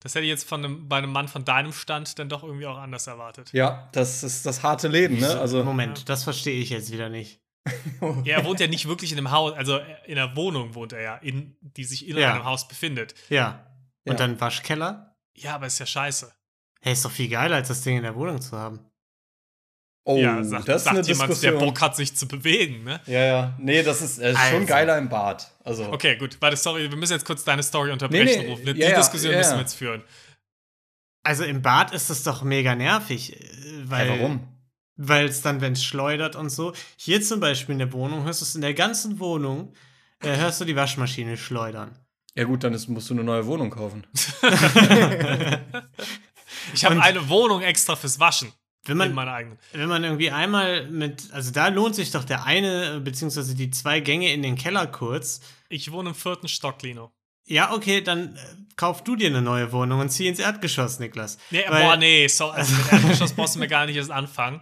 Das hätte ich jetzt von einem, bei einem Mann von deinem Stand dann doch irgendwie auch anders erwartet. Ja, das ist das harte Leben, ne? Also, Moment, das verstehe ich jetzt wieder nicht. Ja, er wohnt ja nicht wirklich in einem Haus, also in einer Wohnung wohnt er ja, in, die sich in Ja. einem Haus befindet. Ja. Und Ja. dann Waschkeller? Ja, aber ist ja scheiße. Hey, ist doch viel geiler, als das Ding in der Wohnung zu haben. oh, ja, sagt, das ist eine sagt jemand, der Diskussion. Bock hat, sich zu bewegen, ne? Ja, ja. Nee, das ist, äh, ist Also. schon geiler im Bad. Also, Okay, gut. Warte, sorry, wir müssen jetzt kurz deine Story unterbrechen, Nee, nee, Ruf. Die ja, Diskussion ja, müssen wir jetzt führen. Also im Bad ist es doch mega nervig. äh, Weil, ja, warum? Weil es dann, wenn es schleudert und so. Hier zum Beispiel in der Wohnung hörst du es in der ganzen Wohnung, äh, hörst du die Waschmaschine schleudern. Ja, gut, dann ist, musst du eine neue Wohnung kaufen. [laughs] Ich habe eine Wohnung extra fürs Waschen. Wenn in man, meiner eigenen. wenn man irgendwie einmal mit, also da lohnt sich doch der eine, äh, beziehungsweise die zwei Gänge in den Keller kurz. Ich wohne im vierten Stock, Lino. Ja, okay, dann äh, kauf du dir eine neue Wohnung und zieh ins Erdgeschoss, Niklas. Nee, Weil- boah, nee, so, also mit Erdgeschoss brauchst du mir gar nicht erst anfangen.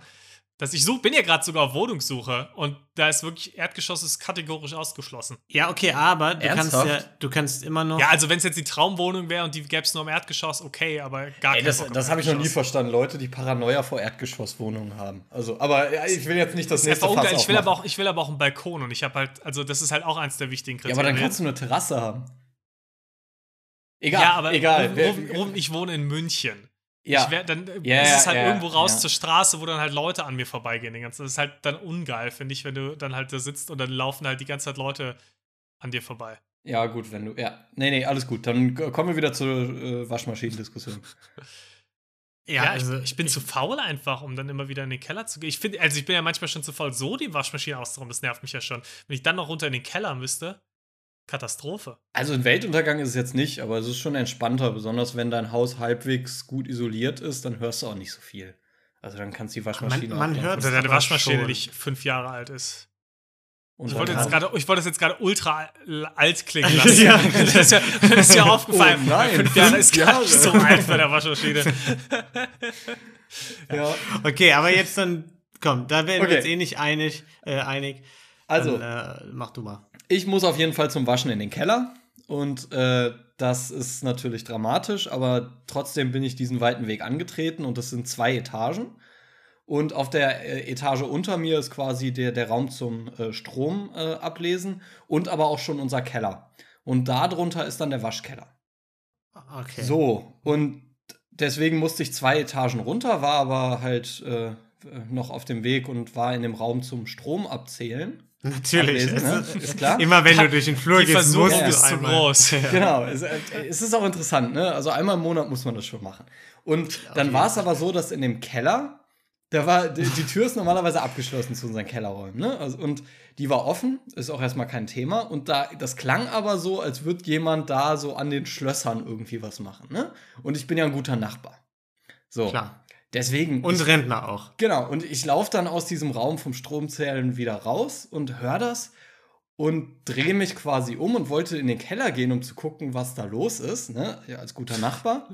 Dass ich such, bin ja gerade sogar auf Wohnungssuche und da ist wirklich Erdgeschoss ist kategorisch ausgeschlossen. Ja, okay, aber du kannst ja, Ernsthaft? du kannst immer noch. Ja, also wenn es jetzt die Traumwohnung wäre und die gäbe es nur im Erdgeschoss, okay, aber gar Ey, das, das habe ich noch nie verstanden. Leute, die Paranoia vor Erdgeschosswohnungen haben. Also, aber ja, ich will jetzt nicht das, Das nächste Fass. Ich will, aber auch, ich will aber auch einen Balkon und ich habe halt, also das ist halt auch eins der wichtigen Ja, Kriterien. aber dann kannst du eine Terrasse haben. Egal, ja, aber egal. Ruben, Ruben, ich wohne in München. Ja. Ich wär, dann äh, Ja, ist es halt ja, irgendwo raus ja. zur Straße, wo dann halt Leute an mir vorbeigehen. Den ganzen- Das ist halt dann ungeil, finde ich, wenn du dann halt da sitzt und dann laufen halt die ganze Zeit Leute an dir vorbei. ja, gut, wenn du. Ja, nee, nee, alles gut. Dann kommen wir wieder zur äh, Waschmaschinendiskussion. [laughs] ja, Ja, also ich, ich bin zu faul einfach, um dann immer wieder in den Keller zu gehen. Ich finde, also ich bin ja manchmal schon zu faul, so die Waschmaschine auszuräumen. Das nervt mich ja schon. Wenn ich dann noch runter in den Keller müsste, Katastrophe. Also ein Weltuntergang ist es jetzt nicht, aber es ist schon entspannter, besonders wenn dein Haus halbwegs gut isoliert ist, dann hörst du auch nicht so viel. Also dann kannst du die Waschmaschine Man- man auch hört-. Oder deine Waschmaschine, schon. die fünf Jahre alt ist. Und Ich wollte, jetzt gerade, ich wollte das jetzt gerade ultra alt klingen [laughs] lassen. Ja. Das ist ja, das ist ja [laughs] aufgefallen. Oh nein, fünf Jahre ist gar nicht so alt bei der Waschmaschine. [laughs] ja. Okay, aber jetzt dann, komm, da werden Okay. wir uns eh nicht einig. Äh, einig. Also, Dann, äh, mach du mal. ich muss auf jeden Fall zum Waschen in den Keller. Und äh, das ist natürlich dramatisch, aber trotzdem bin ich diesen weiten Weg angetreten und das sind zwei Etagen. Und auf der äh, Etage unter mir ist quasi der, der Raum zum äh, Strom äh, ablesen und aber auch schon unser Keller. Und darunter ist dann der Waschkeller. Okay. So, und deswegen musste ich zwei Etagen runter, war aber halt äh, noch auf dem Weg und war in dem Raum zum Strom abzählen. Natürlich. Ablesen, ne? Es ist- klar? Immer wenn du durch den Flur Die gehst, Versuchung musst du ist zu einmal. groß. Genau, es, es ist auch interessant, ne? Also einmal im Monat muss man das schon machen. Und dann jeden war es aber so, dass in dem Keller, da war, die, die Tür ist normalerweise abgeschlossen zu unseren Kellerräumen, ne? Also, und die war offen, ist auch erstmal kein Thema. Und da, das klang aber so, als würde jemand da so an den Schlössern irgendwie was machen, ne? Und ich bin ja ein guter Nachbar. So. Klar. Deswegen. Und ich, Rentner auch. Genau, und ich laufe dann aus diesem Raum vom Stromzählen wieder raus und höre das und drehe mich quasi um und wollte in den Keller gehen, um zu gucken, was da los ist, ne? Ja, als guter Nachbar.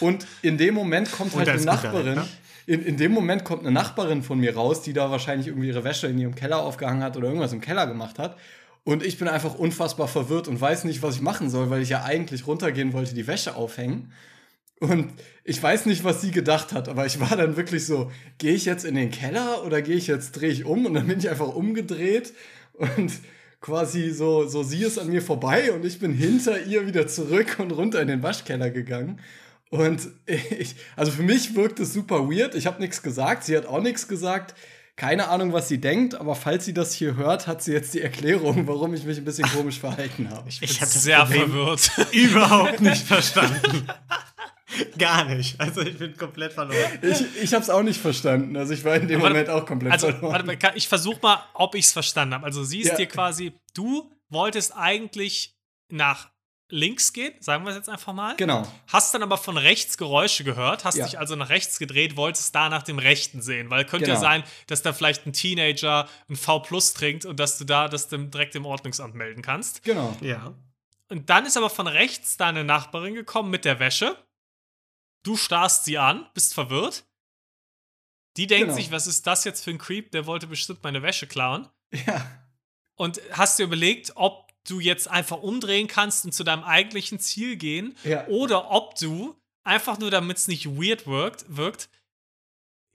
Und in dem Moment kommt Und halt eine Nachbarin. Rentner. In, in dem Moment kommt eine Nachbarin von mir raus, die da wahrscheinlich irgendwie ihre Wäsche in ihrem Keller aufgehangen hat oder irgendwas im Keller gemacht hat. Und ich bin einfach unfassbar verwirrt und weiß nicht, was ich machen soll, weil ich ja eigentlich runtergehen wollte, die Wäsche aufhängen. Und ich weiß nicht, was sie gedacht hat, aber ich war dann wirklich so, gehe ich jetzt in den Keller oder gehe ich jetzt, drehe ich um? Und dann bin ich einfach umgedreht und quasi so, so sie ist an mir vorbei und ich bin hinter ihr wieder zurück und runter in den Waschkeller gegangen. Und [laughs] ich, also für mich wirkt es super weird. Ich habe nichts gesagt, sie hat auch nichts gesagt. Keine Ahnung, was sie denkt, aber falls sie das hier hört, hat sie jetzt die Erklärung, warum ich mich ein bisschen komisch verhalten habe. Ich Ich bin hab das sehr Problem- verwirrt. [laughs] Überhaupt nicht verstanden. [laughs] [laughs] Gar nicht. Also ich bin komplett verloren. Ich, ich habe es auch nicht verstanden. Also ich war in dem Warte- Moment auch komplett Also, verloren. warte mal, ich versuche mal, ob ich es verstanden habe. Also, sie ist Ja. dir quasi, du wolltest eigentlich nach links gehen, sagen wir es jetzt einfach mal. Genau. Hast dann aber von rechts Geräusche gehört, hast Ja. dich also nach rechts gedreht, wolltest da nach dem Rechten sehen, weil könnte ja Genau. sein, dass da vielleicht ein Teenager ein V Plus trinkt und dass du da das dem, direkt im Ordnungsamt melden kannst. Genau. Ja. Und dann ist aber von rechts deine Nachbarin gekommen mit der Wäsche. Du starrst sie an, bist verwirrt. Die denkt Genau. sich, was ist das jetzt für ein Creep? Der wollte bestimmt meine Wäsche klauen. Ja. Und hast dir überlegt, ob du jetzt einfach umdrehen kannst und zu deinem eigentlichen Ziel gehen Ja. oder ob du einfach nur, damit es nicht weird wirkt, wirkt,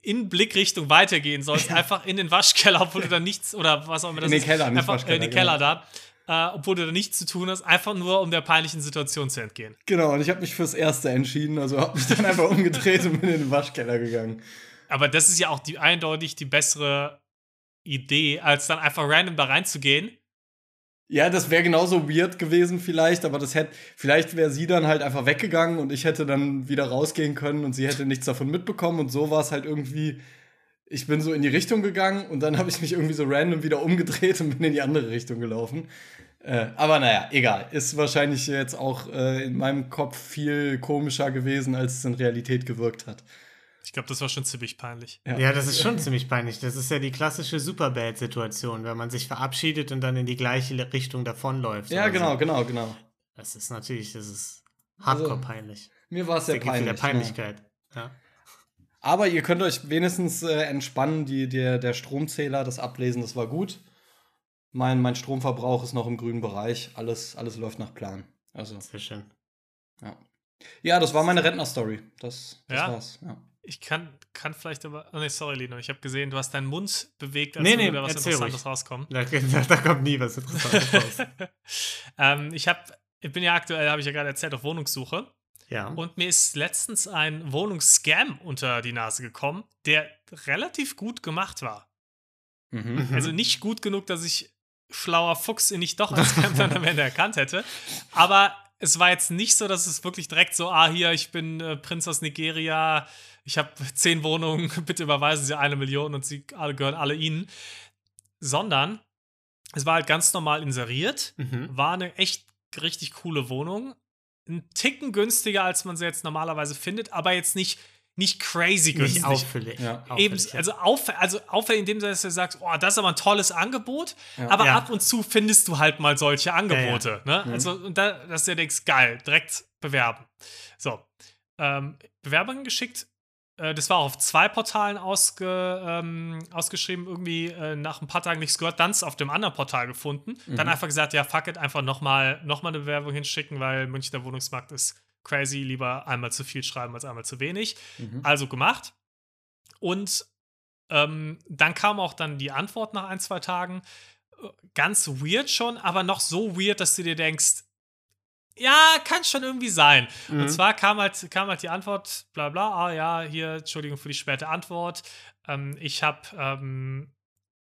in Blickrichtung weitergehen sollst, einfach in den Waschkeller, obwohl du [laughs] da nichts oder was auch immer das In den ist, Keller, nicht einfach äh, in Waschkeller, den Keller da, äh, obwohl du da nichts zu tun hast, einfach nur um der peinlichen Situation zu entgehen. Genau. Und ich habe mich fürs Erste entschieden. Also habe mich dann [laughs] einfach umgedreht und bin in den Waschkeller gegangen. Aber das ist ja auch die eindeutig die bessere Idee, als dann einfach random da reinzugehen. Ja, das wäre genauso weird gewesen vielleicht, aber das hätte, vielleicht wäre sie dann halt einfach weggegangen und ich hätte dann wieder rausgehen können und sie hätte nichts davon mitbekommen und so war es halt irgendwie, ich bin so in die Richtung gegangen und dann habe ich mich irgendwie so random wieder umgedreht und bin in die andere Richtung gelaufen. Äh, aber naja, egal. Ist wahrscheinlich jetzt auch äh, in meinem Kopf viel komischer gewesen, als es in Realität gewirkt hat. Ich glaube, das war schon ziemlich peinlich. Ja, das ist schon ziemlich peinlich. Das ist ja die klassische Superbad-Situation, wenn man sich verabschiedet und dann in die gleiche Richtung davonläuft. Ja, oder genau, So. genau, genau. Das ist natürlich, das ist hardcore Also, peinlich. Mir war es sehr Gipfel peinlich. der? Peinlichkeit. Ja. Aber ihr könnt euch wenigstens äh, entspannen. Die, der, der Stromzähler, das Ablesen, das war gut. Mein, mein Stromverbrauch ist noch im grünen Bereich. Alles, alles läuft nach Plan. Also, Sehr schön. ja. Ja, das war meine Rentner-Story. Das, das Ja? war's. Ja. Ich kann, kann vielleicht aber. Oh nee, sorry, Lino. Ich habe gesehen, du hast deinen Mund bewegt, als Nee, nee, da was Interessantes ruhig. rauskommen. Da, da, da kommt nie was [laughs] Interessantes raus. ähm, ich, hab, ich bin ja aktuell, habe ich ja gerade erzählt, auf Wohnungssuche. Ja. Und mir ist letztens ein Wohnungsscam unter die Nase gekommen, der relativ gut gemacht war. Mhm. Also nicht gut genug, dass ich schlauer Fuchs ihn nicht doch als Scam dann am Ende erkannt hätte. Aber es war jetzt nicht so, dass es wirklich direkt so, ah, hier, ich bin äh, Prinz aus Nigeria, ich habe zehn Wohnungen, [laughs] bitte überweisen Sie eine Million und sie alle gehören alle Ihnen. Sondern es war halt ganz normal inseriert, Mhm. war eine echt richtig coole Wohnung. Ein Ticken günstiger, als man sie jetzt normalerweise findet, aber jetzt nicht, nicht crazy günstig. Nicht auffällig. Ja. Eben, Auffällig, ja. also, auff also auffällig in dem Sinne, dass du sagst, oh, das ist aber ein tolles Angebot, Ja. aber Ja. ab und zu findest du halt mal solche Angebote. Ne? Mhm. Also, und da, dass du dir denkst, geil, direkt bewerben. So, ähm, Bewerbungen geschickt. Äh, das war auch auf zwei Portalen ausge, ähm, ausgeschrieben, irgendwie äh, nach ein paar Tagen nichts gehört, dann es auf dem anderen Portal gefunden. Dann Mhm. einfach gesagt, ja, fuck it, einfach nochmal noch mal eine Bewerbung hinschicken, weil Münchner Wohnungsmarkt ist crazy, lieber einmal zu viel schreiben als einmal zu wenig. Mhm. Also gemacht. Und ähm, dann kam auch dann die Antwort nach ein, zwei Tagen. Äh, Ganz weird schon, aber noch so weird, dass du dir denkst, ja, kann schon irgendwie sein. Mhm. Und zwar kam halt, kam halt die Antwort, bla bla, ah ja, hier, Entschuldigung für die späte Antwort. Ähm, ich habe ähm,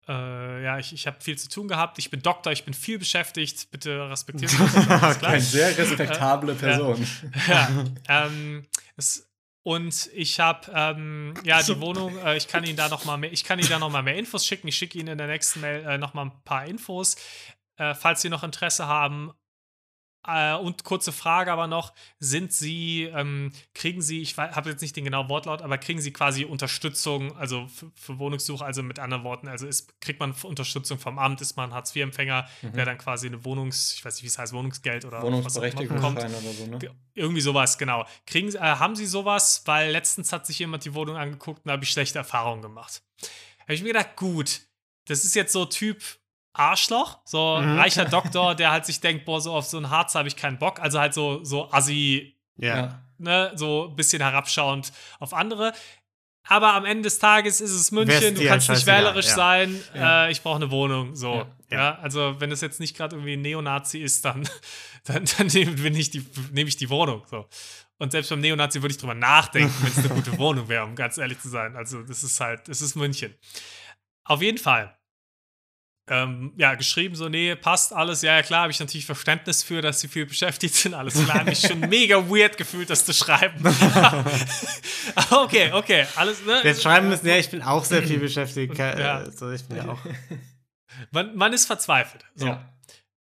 äh, ja, ich, ich habe viel zu tun gehabt. Ich bin Doktor, ich bin viel beschäftigt. Bitte respektiert mich. [laughs] Eine sehr respektable Person. [laughs] Ja, ähm, es, und ich habe ähm, ja die Wohnung. Äh, ich kann Ihnen da noch mal mehr. Ich kann Ihnen da noch mal mehr Infos schicken. Ich schicke Ihnen in der nächsten Mail äh, noch mal ein paar Infos, äh, falls Sie noch Interesse haben. Äh, und kurze Frage aber noch: Sind Sie, ähm, kriegen Sie, ich habe jetzt nicht den genauen Wortlaut, aber kriegen Sie quasi Unterstützung, also für, für Wohnungssuche, also mit anderen Worten, also ist, kriegt man Unterstützung vom Amt, ist man Hartz-IV-Empfänger, der dann quasi eine Wohnungs, ich weiß nicht, wie es heißt, Wohnungsgeld oder. Wohnungsberechtigungsschein oder so, ne? Ge- Irgendwie sowas, genau. Kriegen, Sie- äh, haben Sie sowas? Weil letztens hat sich jemand die Wohnung angeguckt und da habe ich schlechte Erfahrungen gemacht. Habe ich mir gedacht, gut, das ist jetzt so Typ Arschloch, so Mhm. reicher Doktor, der halt sich denkt, boah, so auf so ein Harz habe ich keinen Bock. Also halt so, so assi, ja. ne, so ein bisschen herabschauend auf andere. Aber am Ende des Tages ist es München, du kannst nicht scheißegal, wählerisch ja. sein. Ja. Äh, ich brauche eine Wohnung. So. Ja. Ja. Ja. also, wenn es jetzt nicht gerade irgendwie ein Neonazi ist, dann, [laughs] dann, dann nehme ich, die- nehme ich die Wohnung. So. Und selbst beim Neonazi würde ich drüber nachdenken, wenn es eine gute [laughs] Wohnung wäre, um ganz ehrlich zu sein. Also, das ist halt, das ist München. Auf jeden Fall. Ähm, ja, geschrieben so, nee, passt alles. Ja, ja, klar, habe ich natürlich Verständnis für, dass sie viel beschäftigt sind. Alles klar, habe mich schon [laughs] mega weird gefühlt, das zu schreiben. [laughs] Okay, okay, alles, ne? Jetzt schreiben müssen, ja, ich bin auch sehr viel beschäftigt. Ja. äh, So, ich bin ja auch. [laughs] Man, man ist verzweifelt. So. Ja.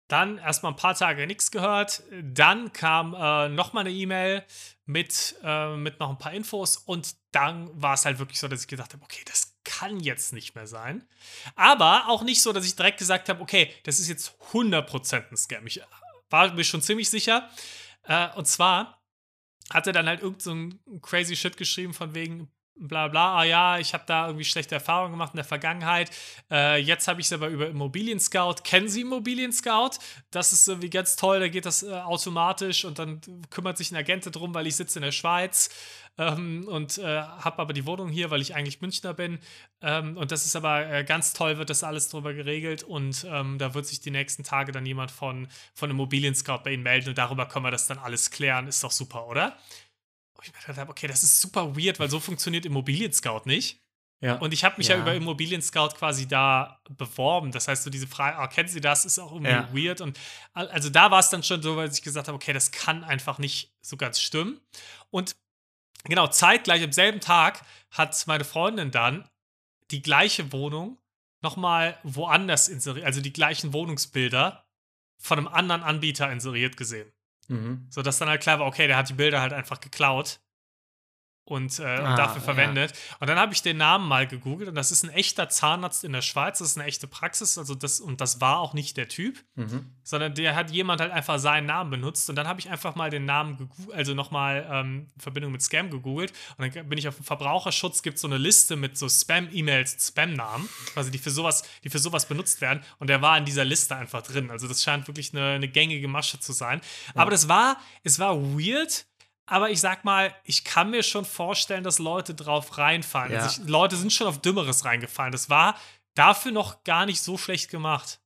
Dann erstmal ein paar Tage nichts gehört. Dann kam äh, nochmal eine E-Mail mit, äh, mit noch ein paar Infos. Und dann war es halt wirklich so, dass ich gedacht habe, okay, das kann jetzt nicht mehr sein. Aber auch nicht so, dass ich direkt gesagt habe, okay, das ist jetzt 100% ein Scam. Ich war mir schon ziemlich sicher. Äh, und zwar hat er dann halt irgend so ein crazy Shit geschrieben von wegen bla bla, ah ja, ich habe da irgendwie schlechte Erfahrungen gemacht in der Vergangenheit. Äh, jetzt habe ich es aber über Immobilien Scout. Kennen Sie Immobilien Scout? Das ist irgendwie ganz toll, da geht das äh, automatisch und dann kümmert sich ein Agent drum, weil ich sitze in der Schweiz ähm, und äh, habe aber die Wohnung hier, weil ich eigentlich Münchner bin. Ähm, und das ist aber äh, ganz toll, wird das alles drüber geregelt und ähm, da wird sich die nächsten Tage dann jemand von, von Immobilien Scout bei Ihnen melden und darüber können wir das dann alles klären. Ist doch super, oder? Ich mir gedacht habe, okay, das ist super weird, weil so funktioniert Immobilien Scout nicht. Ja. Und ich habe mich ja. Ja. über Immobilien Scout quasi da beworben. Das heißt, so diese Frage, oh, kennen Sie das, ist auch irgendwie Ja. weird. Und al- also da war es dann schon so, weil ich gesagt habe, okay, das kann einfach nicht so ganz stimmen. Und genau, zeitgleich am selben Tag hat meine Freundin dann die gleiche Wohnung nochmal woanders inseriert, also die gleichen Wohnungsbilder von einem anderen Anbieter inseriert gesehen. Mhm. So dass dann halt klar war, okay, der hat die Bilder halt einfach geklaut. Und, äh, und Ah, dafür ja. verwendet. Und dann habe ich den Namen mal gegoogelt und das ist ein echter Zahnarzt in der Schweiz, das ist eine echte Praxis, also das, und das war auch nicht der Typ, Mhm. sondern der hat jemand halt einfach seinen Namen benutzt und dann habe ich einfach mal den Namen, also nochmal ähm, in Verbindung mit Scam gegoogelt und dann bin ich auf dem Verbraucherschutz, gibt so eine Liste mit so Spam-E-Mails, Spam-Namen, quasi die für sowas, die für sowas benutzt werden und der war in dieser Liste einfach drin. Also das scheint wirklich eine, eine gängige Masche zu sein. Aber das war, es war weird, aber ich sag mal, ich kann mir schon vorstellen, dass Leute drauf reinfallen. Ja. Also ich, Leute sind schon auf Dümmeres reingefallen. Das war dafür noch gar nicht so schlecht gemacht.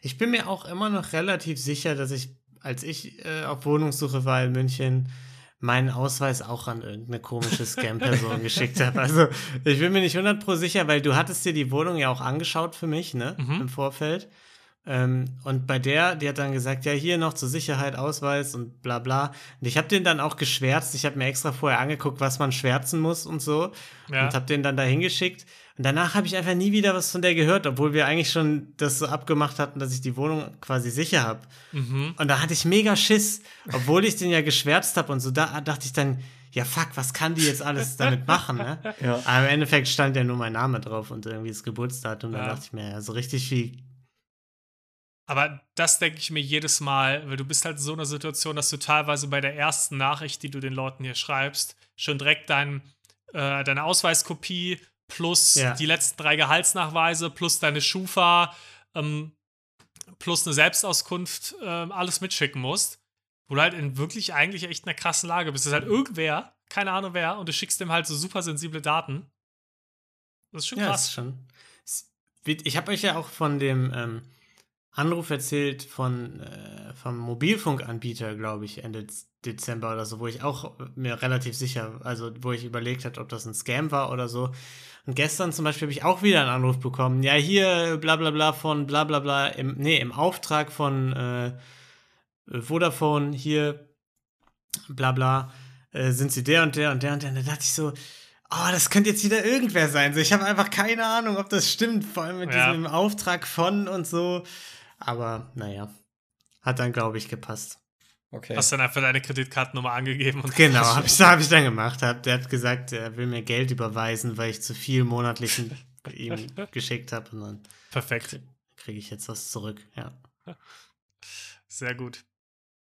Ich bin mir auch immer noch relativ sicher, dass ich, als ich äh, auf Wohnungssuche war in München, meinen Ausweis auch an irgendeine komische Scam-Person [laughs] geschickt habe. Also ich bin mir nicht 100 pro sicher, weil du hattest dir die Wohnung ja auch angeschaut für mich, ne, Mhm. im Vorfeld. Ähm, und bei der, die hat dann gesagt, ja, hier noch zur Sicherheit Ausweis und bla bla. Und ich habe den dann auch geschwärzt. Ich habe mir extra vorher angeguckt, was man schwärzen muss und so. Ja. Und habe den dann da hingeschickt. Und danach habe ich einfach nie wieder was von der gehört, obwohl wir eigentlich schon das so abgemacht hatten, dass ich die Wohnung quasi sicher habe. Mhm. Und da hatte ich mega Schiss, obwohl ich den ja geschwärzt habe und so. Da dachte ich dann, ja fuck, was kann die jetzt alles damit machen, ne? Ja. Aber im Endeffekt stand ja nur mein Name drauf und irgendwie das Geburtsdatum. Da Ja. dachte ich mir, ja, so richtig wie Aber das denke ich mir jedes Mal, weil du bist halt in so einer Situation, dass du teilweise bei der ersten Nachricht, die du den Leuten hier schreibst, schon direkt dein, äh, deine Ausweiskopie plus Ja. die letzten drei Gehaltsnachweise plus deine Schufa ähm, plus eine Selbstauskunft ähm, alles mitschicken musst. Wo du halt in wirklich eigentlich echt einer krassen Lage bist. Das ist halt irgendwer, keine Ahnung wer, und du schickst dem halt so super sensible Daten. Das ist schon Ja, krass. ist schon. Ich habe euch ja auch von dem ähm, Anruf erzählt von äh, vom Mobilfunkanbieter, glaube ich, Ende Dezember oder so, wo ich auch mir relativ sicher, also wo ich überlegt habe, ob das ein Scam war oder so. Und gestern zum Beispiel habe ich auch wieder einen Anruf bekommen. Ja, hier bla bla bla von bla bla bla, im, nee, im Auftrag von äh, Vodafone hier bla bla, äh, sind sie der und der und der und der. Und da dachte ich so, oh, das könnte jetzt wieder irgendwer sein. So, ich habe einfach keine Ahnung, ob das stimmt, vor allem mit Ja. diesem Auftrag von und so. Aber naja, hat dann, glaube ich, gepasst. Okay. Hast dann einfach deine Kreditkartennummer angegeben und Genau, [laughs] habe ich, hab ich dann gemacht. Hab, der hat gesagt, er will mir Geld überweisen, weil ich zu viel monatlichen [laughs] ihm geschickt habe. Und dann Perfekt. kriege ich jetzt was zurück. Ja. Sehr gut.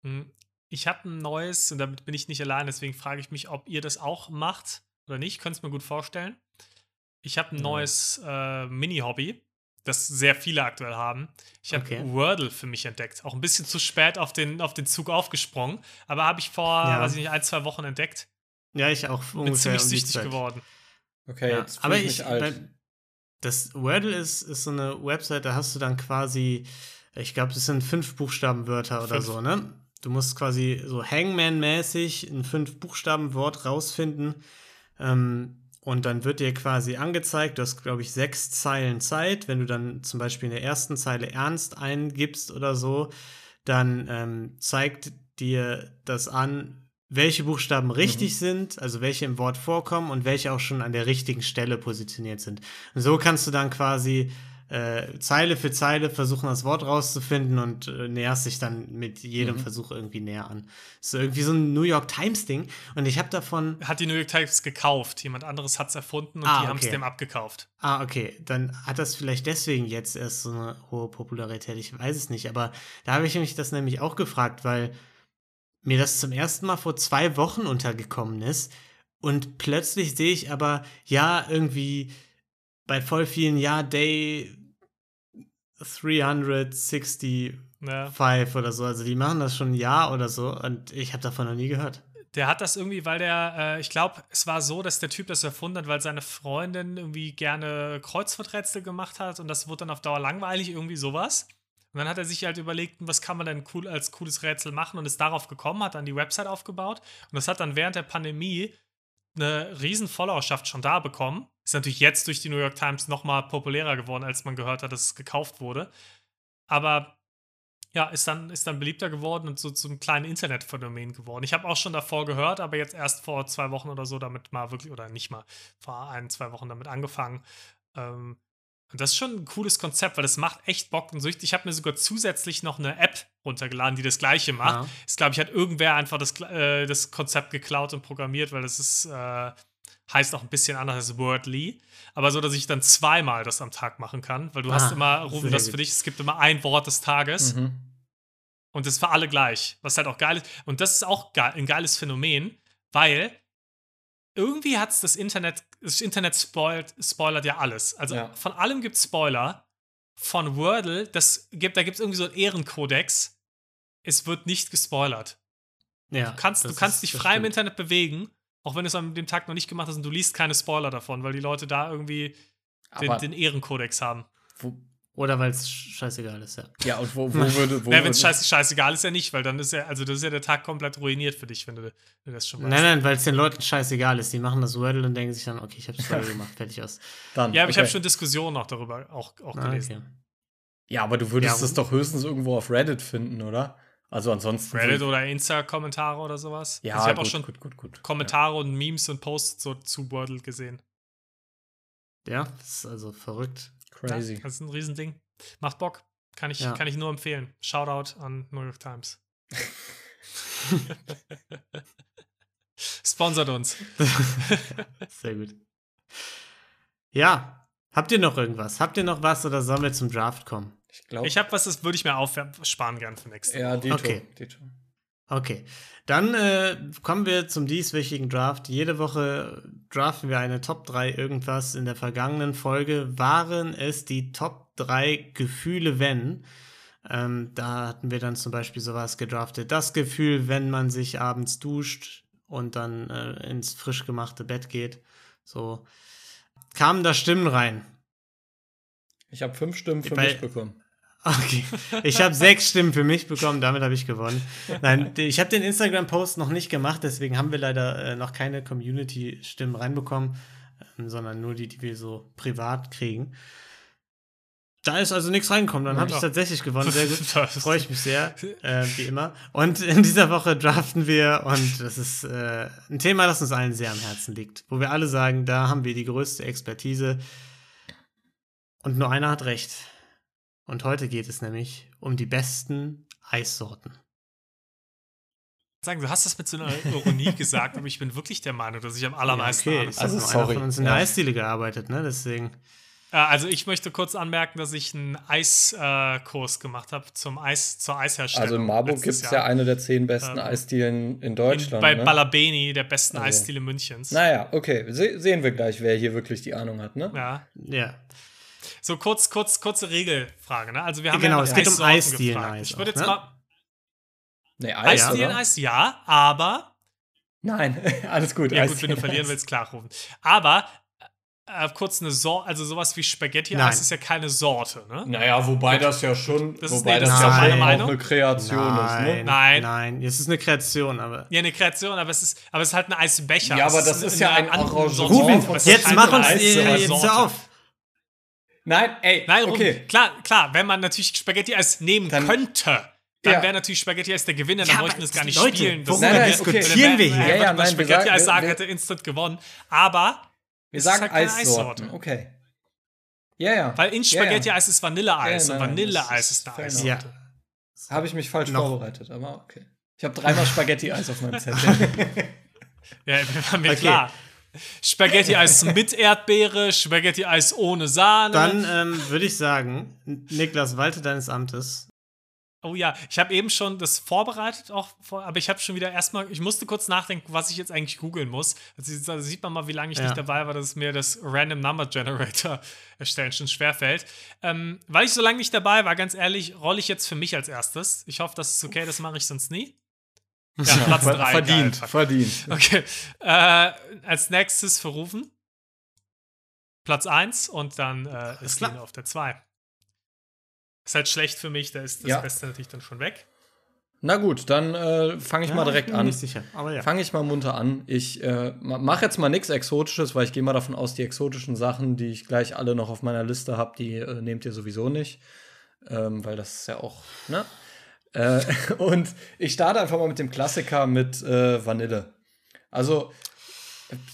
Hm, Ich habe ein neues, und damit bin ich nicht allein, deswegen frage ich mich, ob ihr das auch macht oder nicht. Könnt es mir gut vorstellen. Ich habe ein Ja. neues äh, Mini-Hobby, das sehr viele aktuell haben. Ich habe Okay. Wordle für mich entdeckt. Auch ein bisschen zu spät auf den, auf den Zug aufgesprungen, aber habe ich vor, Ja. weiß ich nicht, ein, zwei Wochen entdeckt. ja, ich auch Bin ungefähr ziemlich um die süchtig geworden. okay, Ja, jetzt aber ich ich, mich alt. bei- das Wordle ist, ist so eine Website, da hast du dann quasi, ich glaube, das sind fünf Buchstabenwörter oder Fünf. so, ne? Du musst quasi so Hangman-mäßig ein fünf Buchstabenwort rausfinden. Ähm, und dann wird dir quasi angezeigt, du hast, glaube ich, sechs Zeilen Zeit. Wenn du dann zum Beispiel in der ersten Zeile ernst eingibst oder so, dann ähm, zeigt dir das an, welche Buchstaben richtig sind, also welche im Wort vorkommen und welche auch schon an der richtigen Stelle positioniert sind. Und so kannst du dann quasi äh, Zeile für Zeile versuchen, das Wort rauszufinden und äh, näherst dich dann mit jedem Mhm. Versuch irgendwie näher an. Ist so irgendwie so ein New York Times-Ding. Und ich habe davon Hat die New York Times gekauft. Jemand anderes hat es erfunden und Ah, die haben es okay. dem abgekauft. Ah, okay. Dann hat das vielleicht deswegen jetzt erst so eine hohe Popularität. Ich weiß es nicht. Aber da habe ich mich das nämlich auch gefragt, weil mir das zum ersten Mal vor zwei Wochen untergekommen ist. Und plötzlich sehe ich aber, ja, irgendwie bei voll vielen, ja, Day 365 Ja. oder so. Also die machen das schon ein Jahr oder so. Und ich habe davon noch nie gehört. Der hat das irgendwie, weil der, äh, ich glaube, es war so, dass der Typ das erfunden hat, weil seine Freundin irgendwie gerne Kreuzworträtsel gemacht hat und das wurde dann auf Dauer langweilig, irgendwie sowas. Und dann hat er sich halt überlegt, was kann man denn cool als cooles Rätsel machen und ist darauf gekommen, hat dann die Website aufgebaut und das hat dann während der Pandemie eine riesen Followerschaft schon da bekommen. Ist natürlich jetzt durch die New York Times noch mal populärer geworden, als man gehört hat, dass es gekauft wurde. Aber ja, ist dann, ist dann beliebter geworden und so zum kleinen Internetphänomen geworden. Ich habe auch schon davor gehört, aber jetzt erst vor zwei Wochen oder so damit mal wirklich, oder nicht mal, vor ein, zwei Wochen damit angefangen. Ähm, Und das ist schon ein cooles Konzept, weil das macht echt Bock und Sucht. Ich habe mir sogar zusätzlich noch eine App runtergeladen, die das gleiche macht. Ja. Ich glaube, ich hat irgendwer einfach das, äh, das Konzept geklaut und programmiert, weil das ist, äh, heißt auch ein bisschen anders als Wordly. Aber so, dass ich dann zweimal das am Tag machen kann, weil du Ah, hast immer, rufen sehr das für dich, es gibt immer ein Wort des Tages. Mhm. Und das ist für alle gleich. Was halt auch geil ist. Und das ist auch ein geiles Phänomen, weil irgendwie hat es das Internet, das Internet spoilt, spoilert ja alles. Also Ja. von allem gibt es Spoiler. Von Wordle, das gibt, da gibt es irgendwie so einen Ehrenkodex. Es wird nicht gespoilert. Ja, Du kannst, du kannst ist- dich frei im stimmt. Internet bewegen, auch wenn du es an dem Tag noch nicht gemacht hast und du liest keine Spoiler davon, weil die Leute da irgendwie den, den Ehrenkodex haben. wo, Oder weil es scheißegal ist, ja. ja, und wo, wo [laughs] würde. Wo Naja, wenn es scheiße, scheißegal ist, ja nicht, weil dann ist ja, also das ist ja der Tag komplett ruiniert für dich, wenn du, wenn du das schon weißt. Nein, nein, weil es den Leuten scheißegal ist. Die machen das Wordle und denken sich dann, okay, ich hab's [laughs] Wordle gemacht, fertig aus. Dann, Ja, aber ich okay. habe schon Diskussionen auch darüber auch, auch Ah, gelesen. okay. Ja, aber du würdest Ja, es doch höchstens irgendwo auf Reddit finden, oder? Also ansonsten. Reddit oder Insta-Kommentare oder sowas. Ja, also ich habe auch gut, schon gut, gut, gut. Kommentare und Memes und Posts so zu Wordle gesehen. Ja, das ist also verrückt. Crazy. Ja, das ist ein Riesending. Macht Bock. Kann ich, Ja. kann ich nur empfehlen. Shoutout an New York Times. [laughs] Sponsert uns. [laughs] Sehr gut. Ja, habt ihr noch irgendwas? Habt ihr noch was oder sollen wir zum Draft kommen? Ich glaube. Ich habe was, das würde ich mir aufsparen gern für nächste Ja, Dito. Okay. Dito. Okay, dann äh, kommen wir zum dieswöchigen Draft. Jede Woche draften wir eine Top 3 irgendwas. In der vergangenen Folge waren es die Top 3 Gefühle, wenn. Ähm, da hatten wir dann zum Beispiel sowas gedraftet. Das Gefühl, wenn man sich abends duscht und dann äh, ins frisch gemachte Bett geht. So kamen da Stimmen rein. Ich habe fünf Stimmen für Bei- mich bekommen. Okay, ich habe sechs Stimmen für mich bekommen, damit habe ich gewonnen. Nein, ich habe den Instagram-Post noch nicht gemacht, deswegen haben wir leider äh, noch keine Community-Stimmen reinbekommen, ähm, sondern nur die, die wir so privat kriegen. Da ist also nichts reingekommen, dann habe ich tatsächlich gewonnen. Sehr gut, [laughs] Das- freue ich mich sehr, [laughs] äh, wie immer. Und in dieser Woche draften wir, und das ist äh, ein Thema, das uns allen sehr am Herzen liegt, wo wir alle sagen, da haben wir die größte Expertise und nur einer hat recht. Und heute geht es nämlich um die besten Eissorten. sagen, du hast das mit so einer Ironie [laughs] gesagt, aber ich bin wirklich der Meinung, dass ich am allermeisten okay, Ahnung. Also, also nur einer sorry. von uns in der Ja. Eisdiele gearbeitet, ne? Deswegen. Äh, Also ich möchte kurz anmerken, dass ich einen Eiskurs gemacht habe zum Eis, zur Eisherstellung. Also in Marburg gibt es ja eine der zehn besten Ähm, Eisdielen in in, Deutschland. bei ne? Balabeni, der besten Also. Eisdiele Münchens. Naja, okay. Se sehen wir gleich, wer hier wirklich die Ahnung hat, ne? Ja. Ja. So kurz, kurz, kurze Regelfrage. Ne? Also wir haben Genau, ja es geht um Eisdielen. Eis Ich würde jetzt ne? mal Nee, Eis, Eisdielen oder? Eis, ja, aber Nein, [laughs] alles gut. ja gut, wenn du verlieren willst, klar rufen. Aber äh, kurz eine Sorte, also sowas wie Spaghetti Nein. Eis ist ja keine Sorte, ne? Naja, wobei das ja schon, Das ist- wobei nee, das, das ist ja schon Meinung. eine Kreation ist, ne? Nein. Nein, es ist eine Kreation, aber. Ja, eine Kreation, aber es ist, aber es ist halt ein Eisbecher. Ja, aber das ist ja eine ein Arrangement ist Jetzt mach uns äh, jetzt Sorte. hör auf. Nein, ey, Nein, okay. klar, klar, wenn man natürlich Spaghetti-Eis nehmen Dann- könnte, dann Ja. wäre natürlich Spaghetti-Eis der Gewinner, dann Ja, wir es gar nicht Leute, spielen. worüber Nein, okay. diskutieren dann wir hier? Ja, ja, nein, wir Spaghetti-Eis sagen- wir- hätte instant gewonnen. Aber Wir es sagen ist halt keine Eissorten. Eissorte. Okay. Ja, ja. Weil in Ja, ja. Spaghetti-Eis ist Vanilleeis Ja, und Vanilleeis das ist eine. Eissorte. Ja. Habe ich mich falsch Noch. vorbereitet, aber okay. Ich habe dreimal Spaghetti-Eis auf meinem Zettel. [laughs] Ja, war mir Okay. klar. Spaghetti-Eis mit Erdbeere, Spaghetti-Eis ohne Sahne. Dann ähm, würde ich sagen, Niklas, walte deines Amtes. Oh ja, ich habe eben schon das vorbereitet, auch vor, aber ich habe schon wieder erstmal, ich musste kurz nachdenken, was ich jetzt eigentlich googeln muss. Also, da sieht man mal, wie lange ich Ja. nicht dabei war, dass mir das Random Number Generator [laughs] erstellen schon schwerfällt. Ähm, weil ich so lange nicht dabei war, ganz ehrlich, rolle ich jetzt für mich als erstes. Ich hoffe, das ist okay, das mache ich sonst nie. Ja, Platz Ver- drei. verdient, geil. verdient. Okay. Äh, als nächstes für Rufen. Platz 1 und dann äh, ist klar. Lino auf der 2. Ist halt schlecht für mich, da ist das Ja. Beste natürlich dann schon weg. Na gut, dann äh, fange ich mal direkt bin an. Nicht sicher, aber ja. Fange ich mal munter an. Ich äh, mache jetzt mal nichts Exotisches, weil ich gehe mal davon aus, die exotischen Sachen, die ich gleich alle noch auf meiner Liste habe, die äh, nehmt ihr sowieso nicht. Ähm, weil das ist ja auch, ne? Äh, [laughs] und ich starte einfach mal mit dem Klassiker mit äh, Vanille. Also,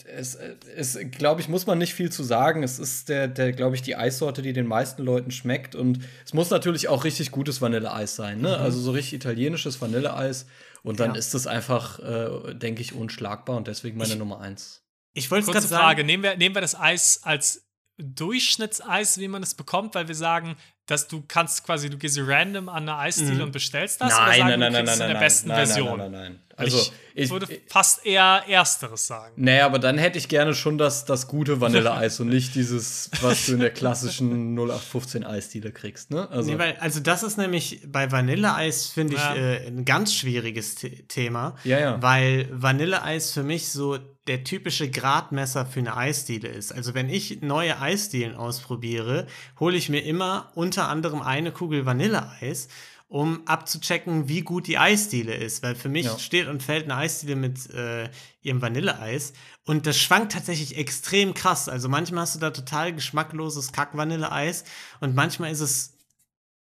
Es, es glaube ich, muss man nicht viel zu sagen. Es ist der, der glaube ich, die Eissorte, die den meisten Leuten schmeckt. Und es muss natürlich auch richtig gutes Vanilleeis sein. Ne? Also so richtig italienisches Vanilleeis. Und dann Ja. ist es einfach, äh, denke ich, unschlagbar und deswegen meine Ich- Nummer eins. Ich wollte gerade sagen. Frage: nehmen wir, nehmen wir das Eis als Durchschnittseis, wie man es bekommt, weil wir sagen, dass du kannst quasi, du gehst random an eine Eisdiele Mhm. und bestellst das? oder sagen, du kriegst es in der besten nein, Version? Nein, nein, nein. Weil Also, ich, ich, würde fast eher Ersteres sagen. Nee, aber dann hätte ich gerne schon das, das gute Vanilleeis und nicht dieses, was du in der klassischen 0815 Eisdiele kriegst, ne? Also, Nee, weil, also das ist nämlich bei Vanilleeis, finde ich, Ja. äh, ein ganz schwieriges The Thema. Ja, ja. Weil Vanilleeis für mich so der typische Gradmesser für eine Eisdiele ist. Also wenn ich neue Eisdielen ausprobiere, hole ich mir immer unter anderem eine Kugel Vanilleeis, um abzuchecken, wie gut die Eisdiele ist. Weil für mich Ja. steht und fällt eine Eisdiele mit äh, ihrem Vanilleeis. Und das schwankt tatsächlich extrem krass. Also manchmal hast du da total geschmackloses Kack-Vanilleeis und manchmal ist es,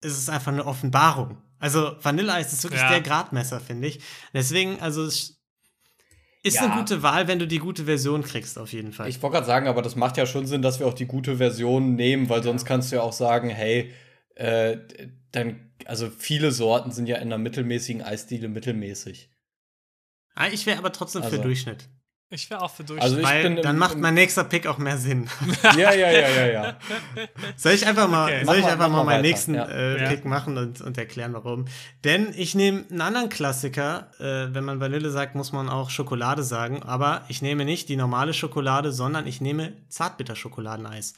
ist es einfach eine Offenbarung. Also Vanilleeis ist wirklich Ja. der Gradmesser, finde ich. Deswegen, also es ist Ja. eine gute Wahl, wenn du die gute Version kriegst, auf jeden Fall. ich wollte gerade sagen, aber das macht ja schon Sinn, dass wir auch die gute Version nehmen, weil sonst kannst du ja auch sagen, hey, äh, dann, also viele Sorten sind ja in einer mittelmäßigen Eisdiele mittelmäßig. Ah, ich wäre aber trotzdem für Also- Durchschnitt. Ich wäre auch für Durchschnitt. Also ich Weil bin im- dann macht mein nächster Pick auch mehr Sinn. [laughs] Ja, ja, ja, ja, ja. [laughs] Soll ich einfach mal, Okay. soll ich einfach mal mal meinen nächsten ja. äh, Ja. Pick machen und, und erklären, warum? Denn ich nehme einen anderen Klassiker. Äh, wenn man Vanille sagt, muss man auch Schokolade sagen. Aber ich nehme nicht die normale Schokolade, sondern ich nehme Zartbitter-Schokoladeneis.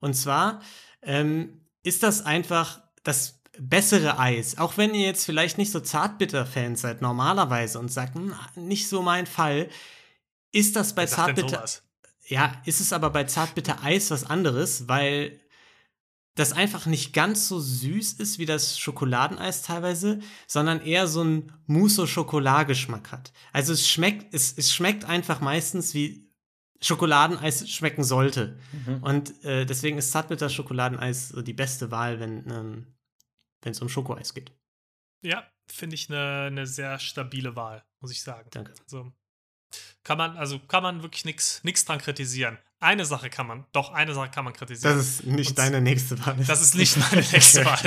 Und zwar ähm, ist das einfach das bessere Eis. Auch wenn ihr jetzt vielleicht nicht so Zartbitter-Fans seid normalerweise und sagt, "Hm, nicht so mein Fall, ist das bei Zartbitter ja, ist es aber bei Zartbitter Eis was anderes, weil das einfach nicht ganz so süß ist wie das Schokoladeneis teilweise, sondern eher so einen Mousse-Schokolade-Geschmack hat. Also es schmeckt, es, es schmeckt einfach meistens wie Schokoladeneis schmecken sollte. Mhm. Und äh, deswegen ist Zartbitter Schokoladeneis so die beste Wahl, wenn ähm, wenn es um Schokoeis geht. Ja, finde ich eine ne sehr stabile Wahl, muss ich sagen. Danke. Also kann man, also kann man wirklich nichts dran kritisieren. Eine Sache kann man, doch, eine Sache kann man kritisieren. Das ist nicht Und- deine nächste Wahl. Das ist nicht meine nächste [laughs] Wahl.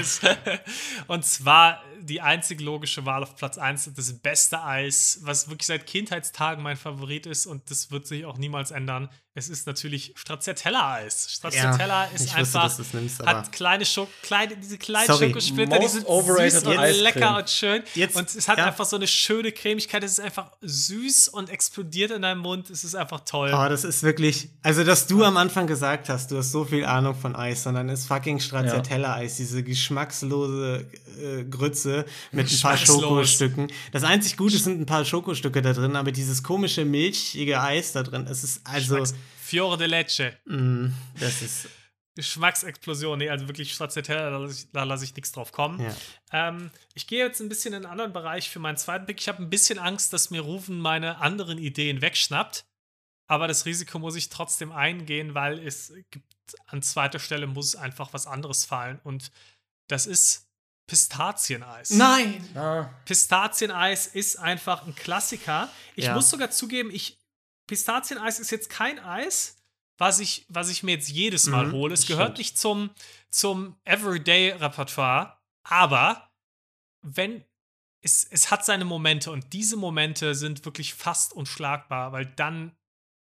Und zwar die einzig logische Wahl auf Platz 1, das beste Eis, was wirklich seit Kindheitstagen mein Favorit ist und das wird sich auch niemals ändern. Es ist natürlich Stracciatella-Eis. Stracciatella ist ich wusste, einfach, es nimmst, hat kleine, Schok kleine diese kleinen Sorry. Schokosplitter, die sind süß und lecker und schön. Jetzt- und es hat ja. einfach so eine schöne Cremigkeit. Es ist einfach süß und explodiert in deinem Mund. Es ist einfach toll. Oh, das ist wirklich. Also, dass du am Anfang gesagt hast, du hast so viel Ahnung von Eis, sondern ist fucking Stracciatella-Eis, diese geschmackslose äh, Grütze mit ein paar. Schokostücken. Das einzig Gute sind ein paar Schokostücke da drin, aber dieses komische milchige Eis da drin, es ist also. Fiore de Leche. Mm, das ist. Geschmacksexplosion. Nee, also wirklich Stracciatella, da lasse ich, da lasse ich nichts drauf kommen. Ja. Ähm, ich gehe jetzt ein bisschen in einen anderen Bereich für meinen zweiten Pick. Ich habe ein bisschen Angst, dass mir Rufen meine anderen Ideen wegschnappt. Aber das Risiko muss ich trotzdem eingehen, weil es gibt an zweiter Stelle muss einfach was anderes fallen. Und das ist Pistazieneis. Nein! Ah, Pistazieneis ist einfach ein Klassiker. Ich Ja. muss sogar zugeben, ich, Pistazieneis ist jetzt kein Eis, was ich, was ich mir jetzt jedes Mal Mhm, hole. Es gehört stimmt. nicht zum, zum Everyday-Repertoire, aber wenn es, es hat seine Momente und diese Momente sind wirklich fast unschlagbar, weil dann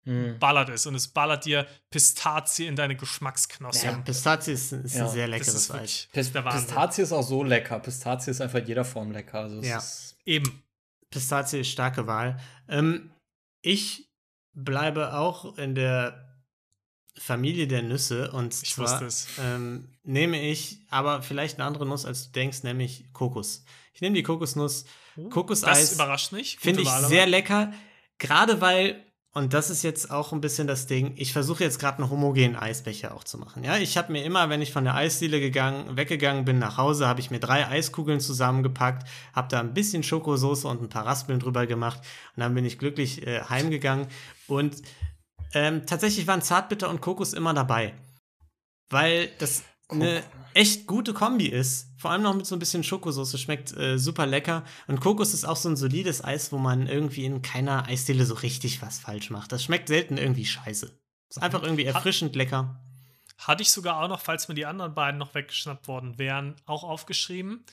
hm. ballert es und es ballert dir Pistazie in deine Geschmacksknospen. Ja, Pistazie ist, ist Ja, ein sehr das leckeres ist Eis. Pistazie ist auch so lecker. Pistazie ist einfach in jeder Form lecker. Also Ja. ist, Eben. Pistazie ist starke Wahl. Ähm, ich bleibe auch in der Familie der Nüsse und Ich zwar. Ähm, nehme ich aber vielleicht eine andere Nuss, als du denkst, nämlich Kokos. Ich nehme die Kokosnuss. Das Kokoseis überrascht mich. Finde ich sehr lecker, gerade weil, und das ist jetzt auch ein bisschen das Ding, ich versuche jetzt gerade einen homogenen Eisbecher auch zu machen. Ja, ich habe mir immer, wenn ich von der Eisdiele gegangen, weggegangen bin nach Hause, habe ich mir drei Eiskugeln zusammengepackt, habe da ein bisschen Schokosoße und ein paar Raspeln drüber gemacht und dann bin ich glücklich äh, heimgegangen und ähm, tatsächlich waren Zartbitter und Kokos immer dabei. Weil das eine echt gute Kombi ist. Vor allem noch mit so ein bisschen Schokosauce. Schmeckt äh, super lecker. Und Kokos ist auch so ein solides Eis, wo man irgendwie in keiner Eisdiele so richtig was falsch macht. Das schmeckt selten irgendwie scheiße. Ist einfach irgendwie erfrischend lecker. Hatte ich sogar auch noch, falls mir die anderen beiden noch weggeschnappt worden wären, auch aufgeschrieben.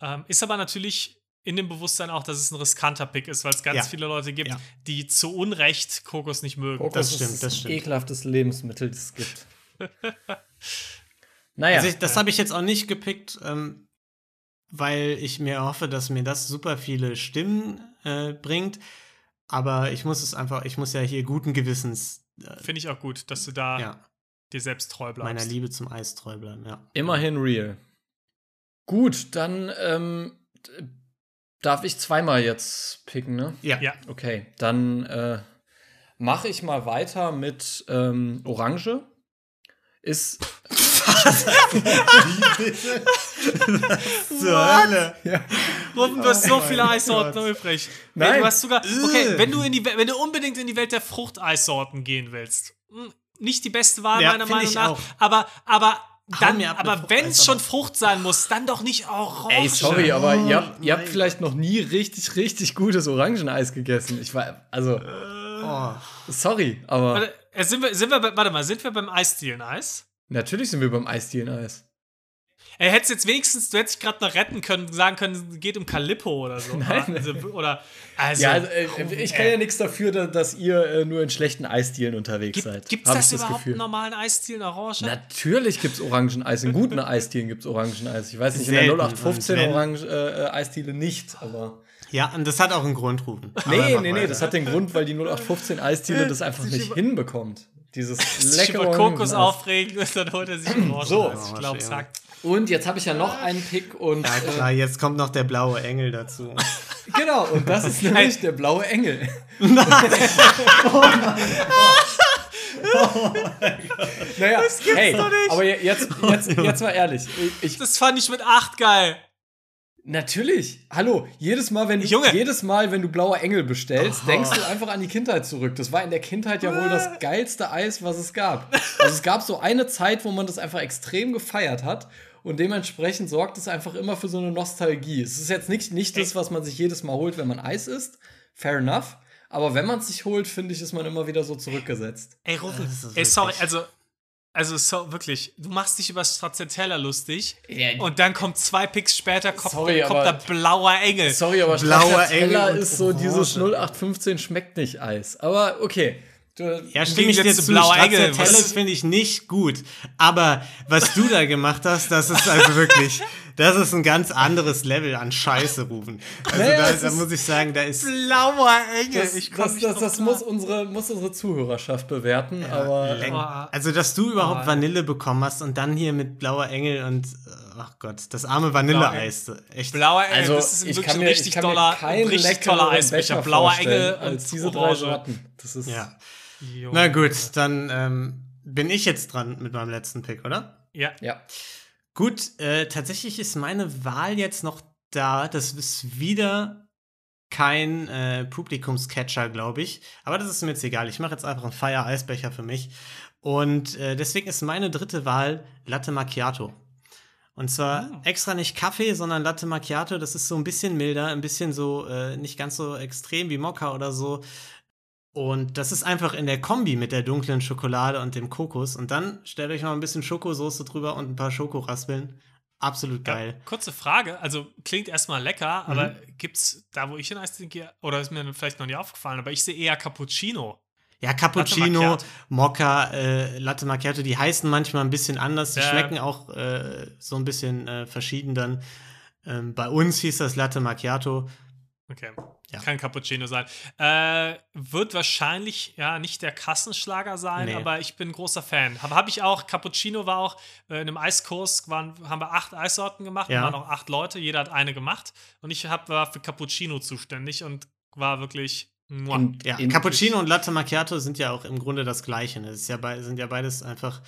Ähm, ist aber natürlich in dem Bewusstsein auch, dass es ein riskanter Pick ist, weil es ganz Ja. viele Leute gibt, Ja. die zu Unrecht Kokos nicht mögen. Kokos Das ist stimmt, das, das stimmt. ekelhaftes Lebensmittel, das es gibt. [laughs] naja. Also ich, das habe ich jetzt auch nicht gepickt, ähm, weil ich mir hoffe, dass mir das super viele Stimmen äh, bringt. Aber ich muss es einfach, ich muss ja hier guten Gewissens äh, Finde ich auch gut, dass du da ja, dir selbst treu bleibst. meiner Liebe zum Eis treu bleiben. Ja. Immerhin real. Gut, dann ähm, darf ich zweimal jetzt picken, ne? Ja. Ja. Okay, dann äh, mache ich mal weiter mit ähm, Orange. Ist. Zur Hölle. Ruben, du hast so mein viele Eissorten Gott. übrig. Nein. Du hast sogar. Okay, wenn du, in die, We- wenn du unbedingt in die Welt der Fruchteissorten gehen willst, hm, nicht die beste Wahl, Ja, meiner Meinung ich nach. auch. Aber, aber, dann, aber wenn es schon Frucht sein muss, dann doch nicht Orange. Ey, sorry, aber ihr habt, ihr habt vielleicht noch nie richtig, richtig gutes Orangeneis gegessen. Ich war. Also, Oh. sorry, aber Warte, äh, sind wir, sind wir, bei- warte mal, sind wir beim Eisdielen-Eis? Natürlich sind wir beim Eisdielen-Eis. Er hätte jetzt wenigstens, du hättest dich gerade noch retten können, sagen können, es geht um Calippo oder so. [laughs] Nein. Also, oder, also, Ja, also, äh, ich kann ja nichts dafür, da- dass ihr äh, nur in schlechten Eisdielen unterwegs seid. Gibt es das ich überhaupt Gefühl. in normalen Eisdielen Orange? Natürlich gibt es Orangeneis. In guten Eisdielen gibt es Orangeneis. Ich weiß nicht, in Selten. der 0815 Und wenn- Orange äh, äh, Eisdiele nicht, aber. Ja, und das hat auch einen Grund, Ruben. Aber Nee, nee, nee, das hat den Grund, weil die 0815 Eisdiele das einfach nicht hinbekommt. Dieses [laughs] leckere Kokos aufregen und dann holt er sich Orange. So. ich glaube, hackt. Und jetzt habe ich ja noch einen Pick und Ja, klar, jetzt kommt noch der blaue Engel dazu. äh, [laughs] genau, und das ist [laughs] nämlich der blaue Engel. naja, hey, doch nicht. aber jetzt, jetzt, jetzt mal ehrlich. Ich, Das fand ich mit 8 geil. Natürlich. Hallo, jedes Mal, wenn du, Junge. jedes Mal, wenn du blauer Engel bestellst, denkst du einfach an die Kindheit zurück. Das war in der Kindheit ja wohl das geilste Eis, was es gab. Also es gab so eine Zeit, wo man das einfach extrem gefeiert hat und dementsprechend sorgt es einfach immer für so eine Nostalgie. Es ist jetzt nicht, nicht das, was man sich jedes Mal holt, wenn man Eis isst. Fair enough. Aber wenn man es sich holt, finde ich, ist man immer wieder so zurückgesetzt. Ey, ist ey, sorry, also, also so, wirklich, du machst dich über Stracciatella lustig Ja, und dann kommt zwei Picks später, kommt, Sorry, kommt aber- der blauer Engel. Sorry, aber Blauer Stracciatella Engel ist so Orange. dieses 0815 schmeckt nicht Eis. Aber okay. Du, Ja, stimme ich jetzt dir zu. Blauer Engel, Stracciatella was- finde ich nicht gut. Aber was du da gemacht hast, das ist also wirklich, [laughs] das ist ein ganz anderes Level an Scheiße, Rufen. Also Naja, da, da muss ich sagen, da ist. Blauer Engel. Das, das, das, das muss, unsere, muss unsere Zuhörerschaft bewerten, aber Leck. ähm, Also, dass du überhaupt Oh. Vanille bekommen hast und dann hier mit blauer Engel und, äh, ach Gott, das arme Vanilleeis. Echt. Blauer Engel, also das ist ich wirklich ein mir, richtig toller, keinen ein richtig leckeren toller Eisbecher. Becher Blauer vorstellen Engel als und diese drei. Sorten. Das ist Ja. Na gut, dann ähm, bin ich jetzt dran mit meinem letzten Pick, oder? Ja. ja. Gut, äh, tatsächlich ist meine Wahl jetzt noch da. Das ist wieder kein äh, Publikumscatcher, glaube ich. Aber das ist mir jetzt egal. Ich mache jetzt einfach einen Fire-Eisbecher für mich. Und äh, deswegen ist meine dritte Wahl Latte Macchiato. Und zwar Ah. extra nicht Kaffee, sondern Latte Macchiato. Das ist so ein bisschen milder, ein bisschen so, äh, nicht ganz so extrem wie Mokka oder so. Und das ist einfach in der Kombi mit der dunklen Schokolade und dem Kokos. Und dann stellt euch noch ein bisschen Schokosoße drüber und ein paar Schokoraspeln. Absolut Ja, geil. kurze Frage, also klingt erstmal lecker, aber Mhm. gibt's da, wo ich in Eis trinke, oder ist mir vielleicht noch nie aufgefallen, aber ich sehe eher Cappuccino. Ja, Cappuccino. Mokka, äh, Latte Macchiato, die heißen manchmal ein bisschen anders. Die Ja. schmecken auch äh, so ein bisschen äh, verschieden dann. Ähm, bei uns hieß das Latte Macchiato. Okay. Ja. Kann Cappuccino sein. Äh, wird wahrscheinlich ja nicht der Kassenschlager sein, Nee. aber ich bin ein großer Fan. Habe hab ich auch, Cappuccino war auch äh, in einem Eiskurs, waren, haben wir acht Eissorten gemacht, Ja. waren auch acht Leute, jeder hat eine gemacht und ich hab, war für Cappuccino zuständig und war wirklich. muah. Und Ja, in- Cappuccino und Latte Macchiato sind ja auch im Grunde das Gleiche. ne? Es ist ja sind ja beides einfach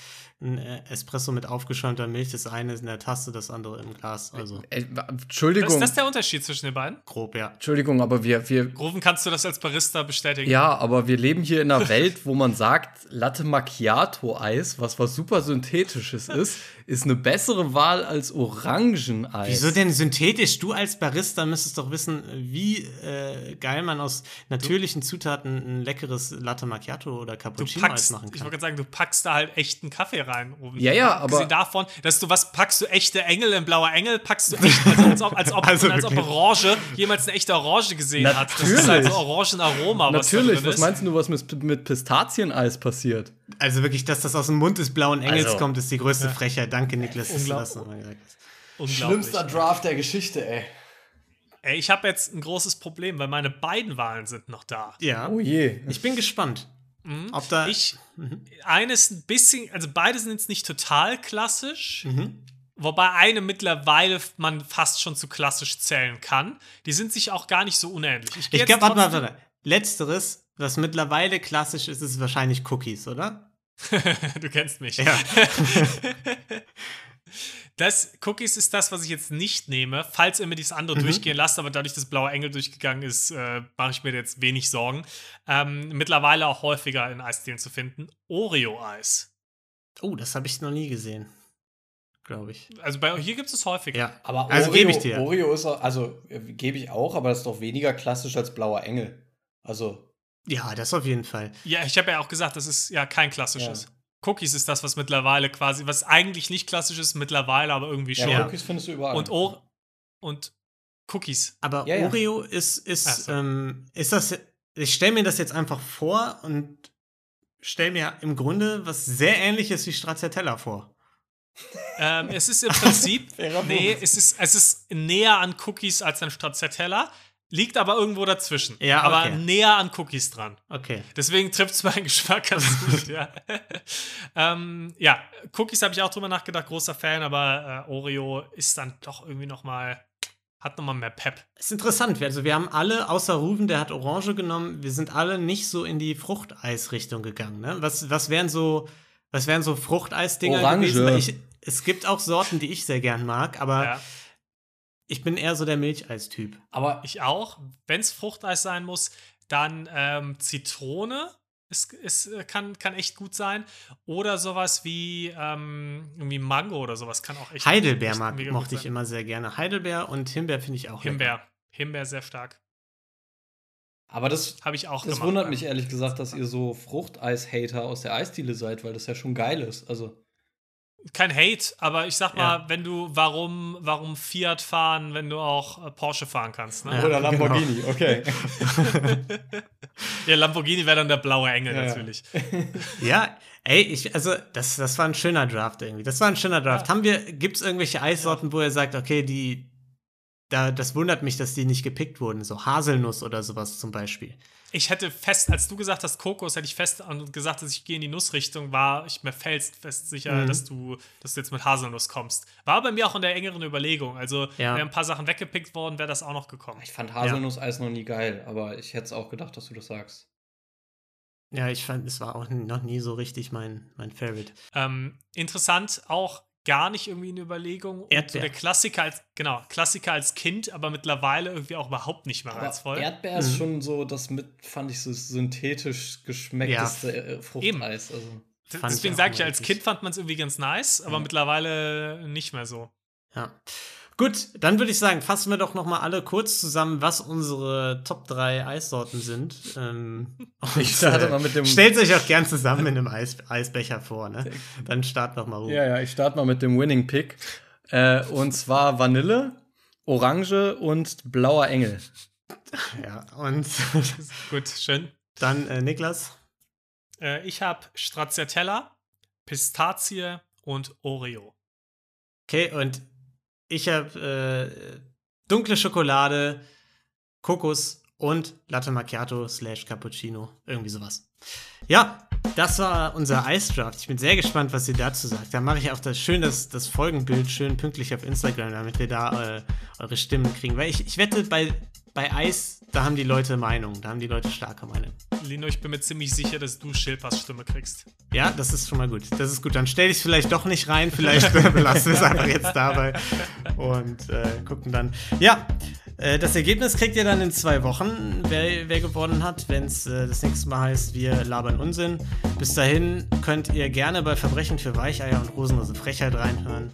ein äh, Espresso mit aufgeschäumter Milch. Das eine ist in der Tasse, das andere im Glas. Also Äh, Das Entschuldigung, ist das der Unterschied zwischen den beiden? grob, ja. Entschuldigung, aber wir, wir, Rufen, kannst du das als Barista bestätigen? ja, aber wir leben hier in einer Welt, wo man sagt, Latte Macchiato Eis, was was super synthetisches ist, ist eine bessere Wahl als Orangeneis. Wieso denn synthetisch? Du als Barista müsstest doch wissen, wie äh, geil man aus natürlichen Zutaten ein leckeres Latte Macchiato oder Du Cappuccino Eis packst, machen ich kann. wollte gerade sagen, du packst da halt echten Kaffee rein. Oben. Ja, ja, Abgesehen aber- davon, dass du was packst du echte Engel in blauer Engel, packst du echt, also als ob, als ob, [laughs] Also als ob. Orange jemals eine echte Orange gesehen hat. Das ist Natürlich. halt so Orangenaroma, was da Natürlich, was ist. meinst du, was mit, mit Pistazieneis passiert? Also wirklich, dass das aus dem Mund des blauen Engels Also- kommt, ist die größte Frechheit. Danke, Niklas, dass du Unglaub- das nochmal gesagt hast. Unglaublich. Draft der Geschichte, ey. Ey, ich habe jetzt ein großes Problem, weil meine beiden Wahlen sind noch da. Ja, Oh je. ich bin gespannt. Ob da. Ich, eines ein bisschen, also beide sind jetzt nicht total klassisch, wobei eine mittlerweile man fast schon zu klassisch zählen kann. Die sind sich auch gar nicht so unähnlich. ich jetzt glaube, warte mal, warte. Letzteres, was mittlerweile klassisch ist, ist wahrscheinlich Cookies, oder? [laughs] du kennst mich. Ja. [laughs] [laughs] Das Cookies ist das, was ich jetzt nicht nehme, falls ihr mir dieses andere durchgehen lasst, aber dadurch, dass Blauer Engel durchgegangen ist, äh, mache ich mir jetzt wenig Sorgen. Ähm, mittlerweile auch häufiger in Eisdielen zu finden. Oreo-Eis. Oh, das habe ich noch nie gesehen. Glaube ich. Also bei hier gibt es es häufiger. Ja. Aber Also Oreo, gebe ich dir. Oreo ist, auch- also äh, gebe ich auch, aber das ist doch weniger klassisch als blauer Engel. Also, Ja, das auf jeden Fall. Ja, ich habe ja auch gesagt, das ist ja kein klassisches. Cookies ist das, was mittlerweile quasi, was eigentlich nicht klassisch ist, mittlerweile aber irgendwie schon. Ja. Cookies findest du überall. Und, o und Cookies. Aber Ja, ja. Oreo ist, ist, so. ähm, ist das. Ich stelle mir das jetzt einfach vor und stelle mir im Grunde was sehr ähnliches wie Stracciatella vor. Ähm, es ist im [laughs] Prinzip, nee, es ist, es ist näher an Cookies als an Stracciatella, liegt aber irgendwo dazwischen. Ja, Aber okay. näher an Cookies dran. Okay. Deswegen trifft es meinen Geschmack ganz [laughs] gut, ja. ähm, ja, Cookies habe ich auch drüber nachgedacht, großer Fan, aber äh, Oreo ist dann doch irgendwie noch mal, hat noch mal mehr Pep. Ist interessant. Also wir haben alle, außer Ruven, der hat Orange genommen, wir sind alle nicht so in die Fruchteis-Richtung gegangen. Ne? Was, was wären so, was wären so Fruchteis-Dinger gewesen? Weil Ich, es gibt auch Sorten, die ich sehr gern mag, aber Ja. Ich bin eher so der Milcheistyp. aber Ich auch. Wenn es Fruchteis sein muss, dann ähm, Zitrone. Es, es kann, kann echt gut sein. Oder sowas wie ähm, irgendwie Mango oder sowas kann auch echt Heidelbeer echt mag, gut mochte ich sein. immer sehr gerne. Heidelbeer und Himbeer finde ich auch lecker. Himbeer. Himbeer sehr stark. Aber das, Habe ich auch das gemacht. wundert mich ehrlich gesagt, dass ihr so Fruchteis-Hater aus der Eisdiele seid, weil das ja schon geil ist. Also, Kein Hate, aber ich sag mal, Ja. wenn du, warum, warum Fiat fahren, wenn du auch äh, Porsche fahren kannst, ne? Ja, oder Lamborghini, okay. [laughs] Ja, Lamborghini wäre dann der blaue Engel Ja, ja. natürlich. [laughs] Ja, ey, ich, also das, das war ein schöner Draft irgendwie. Das war ein schöner Draft. Haben wir, gibt es irgendwelche Eissorten, wo ihr sagt, okay, die, da, das wundert mich, dass die nicht gepickt wurden, so Haselnuss oder sowas zum Beispiel. Ich hätte fest, als du gesagt hast Kokos, hätte ich fest an- gesagt, dass ich gehe in die Nussrichtung, war ich mir felsenfest sicher, Mhm. dass, du, dass du jetzt mit Haselnuss kommst. War bei mir auch in der engeren Überlegung. Also, Ja. wären ein paar Sachen weggepickt worden, wäre das auch noch gekommen. Ich fand Haselnusseis noch nie geil, aber ich hätte es auch gedacht, dass du das sagst. Ja, ich fand, es war auch noch nie so richtig mein, mein Favorite. Ähm, interessant, auch gar nicht irgendwie eine Überlegung. Und so Erdbeer. der Klassiker als, genau, Klassiker als Kind, aber mittlerweile irgendwie auch überhaupt nicht mehr Aber reizvoll. Erdbeer ist schon so das mit, fand ich, so synthetisch geschmeckteste äh, Fruchteis. Also. Deswegen sage ich, als. Kind fand man es irgendwie ganz nice, aber Mhm. mittlerweile nicht mehr so. Ja. Gut, dann würde ich sagen, fassen wir doch noch mal alle kurz zusammen, was unsere Top 3 Eissorten sind. Ähm, [laughs] Ich starte äh, mal mit dem- Stellt euch auch gern zusammen in einem Eis, Eisbecher vor, ne? Dann start noch mal rum. Ja, ja, ich starte mal mit dem Winning Pick. Äh, und zwar Vanille, Orange und blauer Engel. ja. Und [laughs] Gut, schön. dann äh, Niklas. Äh, ich habe Stracciatella, Pistazie und Oreo. Okay, und ich habe äh, dunkle Schokolade, Kokos und Latte Macchiato slash Cappuccino. Irgendwie sowas. Ja, das war unser Eisdraft. Ich bin sehr gespannt, was ihr dazu sagt. Da mache ich auch das schön das, das Folgenbild schön pünktlich auf Instagram, damit wir da äh, eure Stimmen kriegen. Weil ich, ich wette, bei, bei Eis, da haben die Leute Meinung, da haben die Leute starke Meinung. Lino, ich bin mir ziemlich sicher, dass du Schilpas Stimme kriegst. Ja, das ist schon mal gut. Das ist gut. Dann stell dich vielleicht doch nicht rein. Vielleicht äh, belassen wir es einfach jetzt dabei und äh, gucken dann. Ja, Äh, das Ergebnis kriegt ihr dann in zwei Wochen, wer, wer gewonnen hat, wenn es äh, das nächste Mal heißt, wir labern Unsinn. Bis dahin könnt ihr gerne bei Verbrechen für Weicheier und Rosenlose Frechheit reinhören.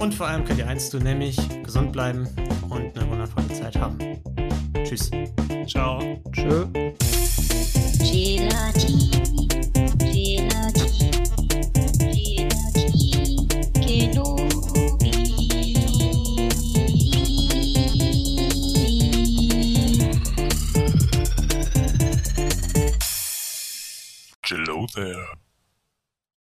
Und vor allem könnt ihr eins tun, nämlich gesund bleiben und eine wundervolle Zeit haben. Tschüss. Ciao. Tschö. Gelati, Gelati, Gelati, Kenobi. Hello there.